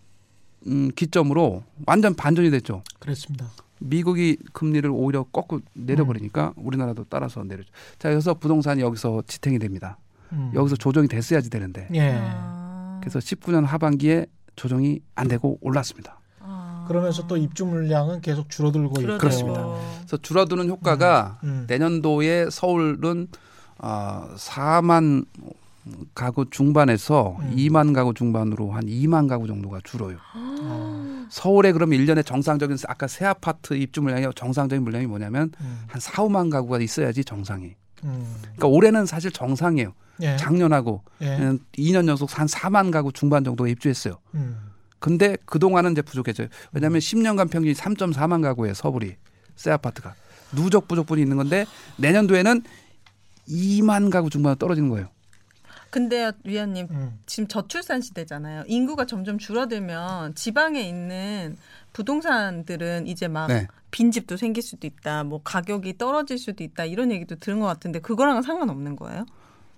Speaker 5: 음, 기점으로 완전 반전이 됐죠.
Speaker 3: 그랬습니다.
Speaker 5: 미국이 금리를 오히려 꺾고 내려버리니까 우리나라도 따라서 내려죠. 자, 그래서 부동산이 여기서 지탱이 됩니다.
Speaker 3: 음.
Speaker 5: 여기서 조정이 됐어야지 되는데.
Speaker 3: 예.
Speaker 4: 아.
Speaker 5: 그래서 19년 하반기에 조정이 안 되고 올랐습니다.
Speaker 4: 아.
Speaker 3: 그러면서 또 입주 물량은 계속 줄어들고 있고.
Speaker 5: 그렇습니다. 그래서 줄어드는 효과가
Speaker 3: 음.
Speaker 5: 내년도에 서울은 어, 4만 가구 중반에서
Speaker 3: 음.
Speaker 5: 2만 가구 중반으로 한 2만 가구 정도가 줄어요.
Speaker 3: 어.
Speaker 5: 서울에 그럼 1년에 정상적인 아까 새 아파트 입주 물량이 정상적인 물량이 뭐냐면
Speaker 3: 음.
Speaker 5: 한 4, 5만 가구가 있어야지 정상이.
Speaker 3: 음.
Speaker 5: 그러니까 올해는 사실 정상이에요.
Speaker 3: 예.
Speaker 5: 작년하고
Speaker 3: 예.
Speaker 5: 2년 연속 한 4만 가구 중반 정도가 입주했어요.
Speaker 3: 음.
Speaker 5: 근데 그동안은 이제 부족해져요. 왜냐하면 10년간 평균이 3.4만 가구예요. 서울이 새 아파트가 누적 부족분이 있는 건데 내년도에는 2만 가구 중반 떨어지는 거예요.
Speaker 4: 근데 위원님
Speaker 3: 음.
Speaker 4: 지금 저출산 시대잖아요. 인구가 점점 줄어들면 지방에 있는 부동산들은 이제 막
Speaker 5: 네.
Speaker 4: 빈집도 생길 수도 있다. 뭐 가격이 떨어질 수도 있다. 이런 얘기도 들은 것 같은데 그거랑은 상관없는 거예요?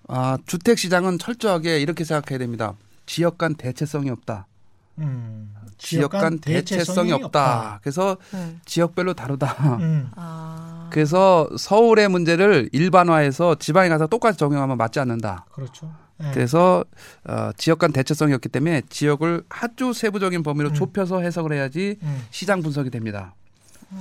Speaker 5: 아, 주택 시장은 철저하게 이렇게 생각해야 됩니다. 지역 간 대체성이 없다.
Speaker 3: 음.
Speaker 5: 지역 간 대체성이 없다. 그래서
Speaker 4: 네.
Speaker 5: 지역별로 다르다.
Speaker 3: 음.
Speaker 4: 아.
Speaker 5: 그래서 서울의 문제를 일반화해서 지방에 가서 똑같이 적용하면 맞지 않는다.
Speaker 3: 그렇죠. 예.
Speaker 5: 그래서 어, 지역 간 대체성이 없기 때문에 지역을 아주 세부적인 범위로
Speaker 3: 음.
Speaker 5: 좁혀서 해석을 해야지
Speaker 3: 음.
Speaker 5: 시장 분석이 됩니다.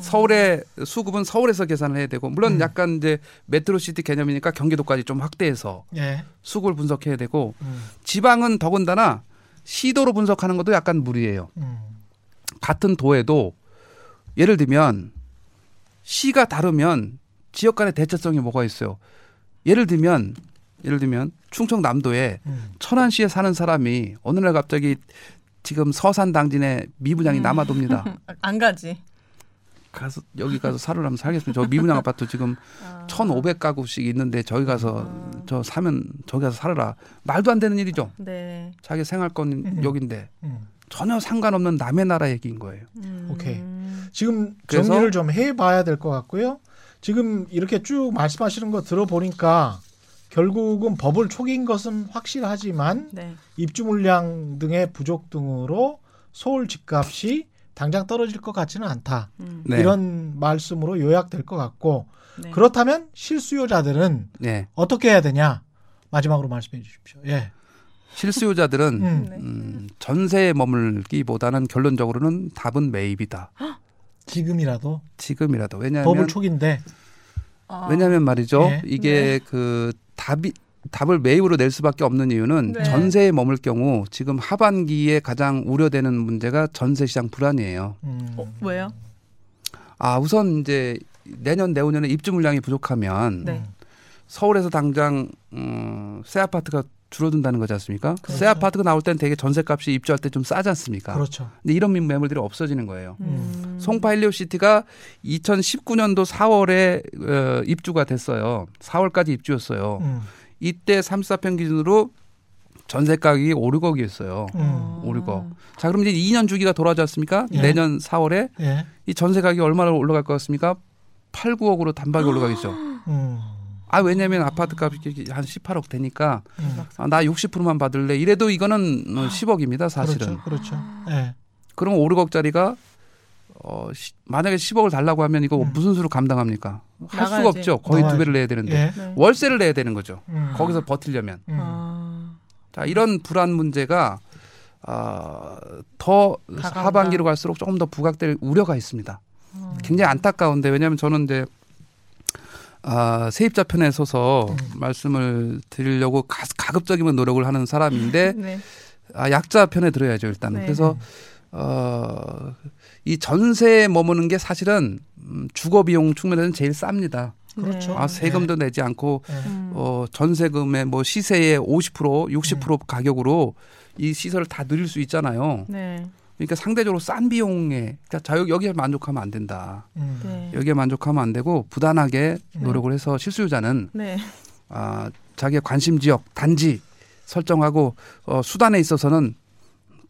Speaker 5: 서울의 수급은 서울에서 계산을 해야 되고 물론
Speaker 3: 음.
Speaker 5: 약간 이제 metro city 개념이니까 경기도까지 좀 확대해서
Speaker 3: 예.
Speaker 5: 수급을 분석해야 되고
Speaker 3: 음.
Speaker 5: 지방은 더군다나 시도로 분석하는 것도 약간 무리예요.
Speaker 3: 음.
Speaker 5: 같은 도에도 예를 들면 시가 다르면 지역 간의 대체성이 뭐가 있어요. 예를 들면 예를 들면 충청남도에
Speaker 3: 음.
Speaker 5: 천안시에 사는 사람이 어느 날 갑자기 지금 서산 당진에 미분양이
Speaker 4: 음.
Speaker 5: 남아돕니다.
Speaker 4: 안 가지.
Speaker 5: 가서 여기 가서 살으라면 살겠습니다. 저 미분양 아파트 지금
Speaker 4: 아.
Speaker 5: 1,500가구씩 있는데 저기 가서
Speaker 4: 아.
Speaker 5: 저 사면 저기 가서 살아라. 말도 안 되는 일이죠.
Speaker 4: 네.
Speaker 5: 자기 생활권
Speaker 3: 음.
Speaker 5: 여긴데
Speaker 3: 음.
Speaker 5: 전혀 상관없는 남의 나라 얘기인 거예요.
Speaker 4: 음.
Speaker 3: 오케이. 지금 정리를 좀 해봐야 될 것 같고요. 지금 이렇게 쭉 말씀하시는 거 들어보니까 결국은 버블 초기인 것은 확실하지만
Speaker 4: 네.
Speaker 3: 입주 물량 등의 부족 등으로 서울 집값이 당장 떨어질 것 같지는 않다.
Speaker 4: 음.
Speaker 5: 네.
Speaker 3: 이런 말씀으로 요약될 것 같고
Speaker 4: 네.
Speaker 3: 그렇다면 실수요자들은
Speaker 5: 네.
Speaker 3: 어떻게 해야 되냐? 마지막으로 말씀해 주십시오. 예.
Speaker 5: 실수요자들은
Speaker 3: 음.
Speaker 4: 네.
Speaker 5: 음, 전세에 머물기보다는 결론적으로는 답은 매입이다.
Speaker 3: 지금이라도
Speaker 5: 지금이라도 왜냐하면
Speaker 3: 버블 초기인데
Speaker 4: 아.
Speaker 5: 왜냐하면 말이죠.
Speaker 3: 네.
Speaker 5: 이게 그 답이 답을 매입으로 낼 수밖에 없는 이유는
Speaker 4: 네.
Speaker 5: 전세에 머물 경우 지금 하반기에 가장 우려되는 문제가 전세 시장 불안이에요.
Speaker 3: 음.
Speaker 4: 어, 왜요?
Speaker 5: 아 우선 이제 내년 내후년에 입주 물량이 부족하면
Speaker 4: 네.
Speaker 5: 서울에서 당장 음, 새 아파트가 줄어든다는 거지 않습니까?
Speaker 3: 그렇죠.
Speaker 5: 새 아파트가 나올 때는 되게 전세값이 입주할 때 좀 싸지 않습니까?
Speaker 3: 그렇죠.
Speaker 5: 근데 이런 매물들이 없어지는 거예요.
Speaker 4: 음.
Speaker 5: 송파 헬리오 시티가 2019년도 4월에 어, 입주가 됐어요. 4월까지 입주였어요.
Speaker 3: 음.
Speaker 5: 이때 34평 기준으로 전세 가격이 5, 6억이었어요.
Speaker 3: 음.
Speaker 5: 5, 6억. 자, 그럼 이제 2년 주기가 돌아오지 않습니까?
Speaker 3: 예.
Speaker 5: 내년 4월에
Speaker 3: 예.
Speaker 5: 이 전세 가격이 얼마나 올라갈 것 같습니까? 8, 9억으로 단박에 올라가겠죠.
Speaker 3: 음.
Speaker 5: 아, 왜냐면 아파트 값이 한 18억 되니까
Speaker 3: 음.
Speaker 5: 아, 나 60%만 받을래. 이래도 이거는 어, 10억입니다, 사실은.
Speaker 3: 그렇죠. 그렇죠. 예.
Speaker 5: 그러면 5, 6억짜리가 어, 시- 만약에 10억을 달라고 하면 이거
Speaker 3: 음.
Speaker 5: 무슨 수로 감당합니까? 할 수가
Speaker 4: 나가야지.
Speaker 5: 없죠. 거의 두
Speaker 3: 나가야지.
Speaker 5: 배를 내야 되는데.
Speaker 3: 예.
Speaker 4: 네.
Speaker 5: 월세를 내야 되는 거죠.
Speaker 3: 음.
Speaker 5: 거기서 버틸려면.
Speaker 3: 음.
Speaker 4: 아.
Speaker 5: 자, 이런 불안 문제가 아, 더
Speaker 4: 다가온다.
Speaker 5: 하반기로 갈수록 조금 더 부각될 우려가 있습니다.
Speaker 4: 음.
Speaker 5: 굉장히 안타까운데 왜냐하면 저는 이제 아, 세입자 편에 서서
Speaker 3: 음.
Speaker 5: 말씀을 드리려고 가, 가급적이면 노력을 하는 사람인데
Speaker 4: 네.
Speaker 5: 아, 약자 편에 들어야죠 일단은.
Speaker 4: 네.
Speaker 5: 그래서 어, 이 전세에 머무는 게 사실은 음, 주거 비용 측면에서는 제일 쌉니다.
Speaker 3: 그렇죠.
Speaker 5: 아, 세금도 내지 않고
Speaker 3: 네.
Speaker 4: 음.
Speaker 5: 어, 전세금의 뭐 시세의 50% 60% 가격으로 이 시설을 다 누릴 수 있잖아요.
Speaker 4: 네.
Speaker 5: 그러니까 상대적으로 싼 비용에 그러니까 자 여기- 여기에 만족하면 안 된다.
Speaker 3: 음.
Speaker 4: 네.
Speaker 5: 여기에 만족하면 안 되고 부단하게
Speaker 3: 네.
Speaker 5: 노력을 해서 실수요자는
Speaker 4: 네.
Speaker 5: 아, 자기의 관심 지역 단지 설정하고 어, 수단에 있어서는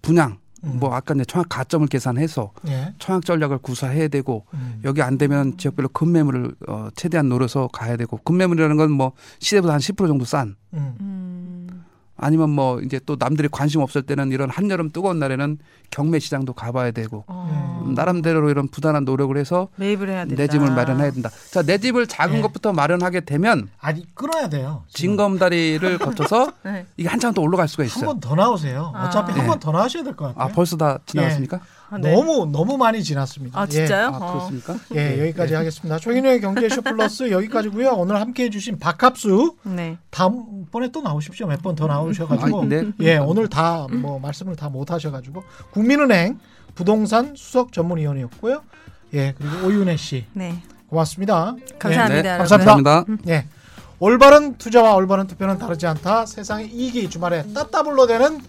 Speaker 5: 분양
Speaker 3: 음.
Speaker 5: 뭐 아까 이제 청약 가점을 계산해서
Speaker 3: 예.
Speaker 5: 청약 전략을 구사해야 되고
Speaker 3: 음.
Speaker 5: 여기 안 되면 지역별로 급매물을 어, 최대한 노려서 가야 되고 급매물이라는 건 뭐 시세보다 한 10% 정도 싼
Speaker 3: 음.
Speaker 4: 음.
Speaker 5: 아니면 뭐 이제 또 남들이 관심 없을 때는 이런 한여름 뜨거운 날에는 경매 시장도 가봐야 되고
Speaker 4: 어.
Speaker 5: 음, 나름대로 이런 부단한 노력을 해서
Speaker 4: 매입을 해야 된다.
Speaker 5: 내 집을 마련해야 된다. 자, 내 집을 작은
Speaker 3: 네.
Speaker 5: 것부터 마련하게 되면
Speaker 3: 아니 끊어야 돼요. 지금.
Speaker 5: 징검다리를 거쳐서
Speaker 4: 네.
Speaker 5: 이게 한참 더 올라갈 수가
Speaker 3: 한
Speaker 5: 있어요.
Speaker 3: 번더 나오세요.
Speaker 4: 아.
Speaker 3: 어차피 한
Speaker 5: 네.
Speaker 3: 번더 나오셔야 될 것 같아요.
Speaker 5: 아, 벌써 다 지나갔습니까?
Speaker 4: 아, 네.
Speaker 3: 너무 너무 많이 지났습니다.
Speaker 4: 아 진짜요?
Speaker 5: 아,
Speaker 4: 어.
Speaker 5: 그렇습니까?
Speaker 3: 예, 예 여기까지 하겠습니다. 최근의 경제쇼 플러스 여기까지고요. 오늘 함께해 주신 박합수
Speaker 4: 네.
Speaker 3: 다음번에 또 나오십시오. 몇 번 더 나오셔가지고
Speaker 5: 아, 네.
Speaker 3: 예 오늘 다 뭐 말씀을 다 못 하셔가지고 국민은행 부동산 수석 전문위원이었고요. 예 그리고 오윤혜 씨
Speaker 4: 네.
Speaker 3: 고맙습니다.
Speaker 4: 감사합니다.
Speaker 5: 네,
Speaker 4: 여러분.
Speaker 3: 감사합니다.
Speaker 5: 감사합니다.
Speaker 3: 예. 올바른 투자와 올바른 투표는 다르지 않다. 세상의 이익이 주말에 따따블로 되는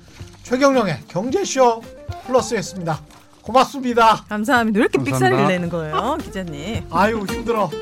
Speaker 3: 최경령의 경제쇼 플러스였습니다. 고맙습니다.
Speaker 4: 감사합니다. 왜 이렇게 삑사리를 내는 거예요, 기자님?
Speaker 3: 아유, 힘들어.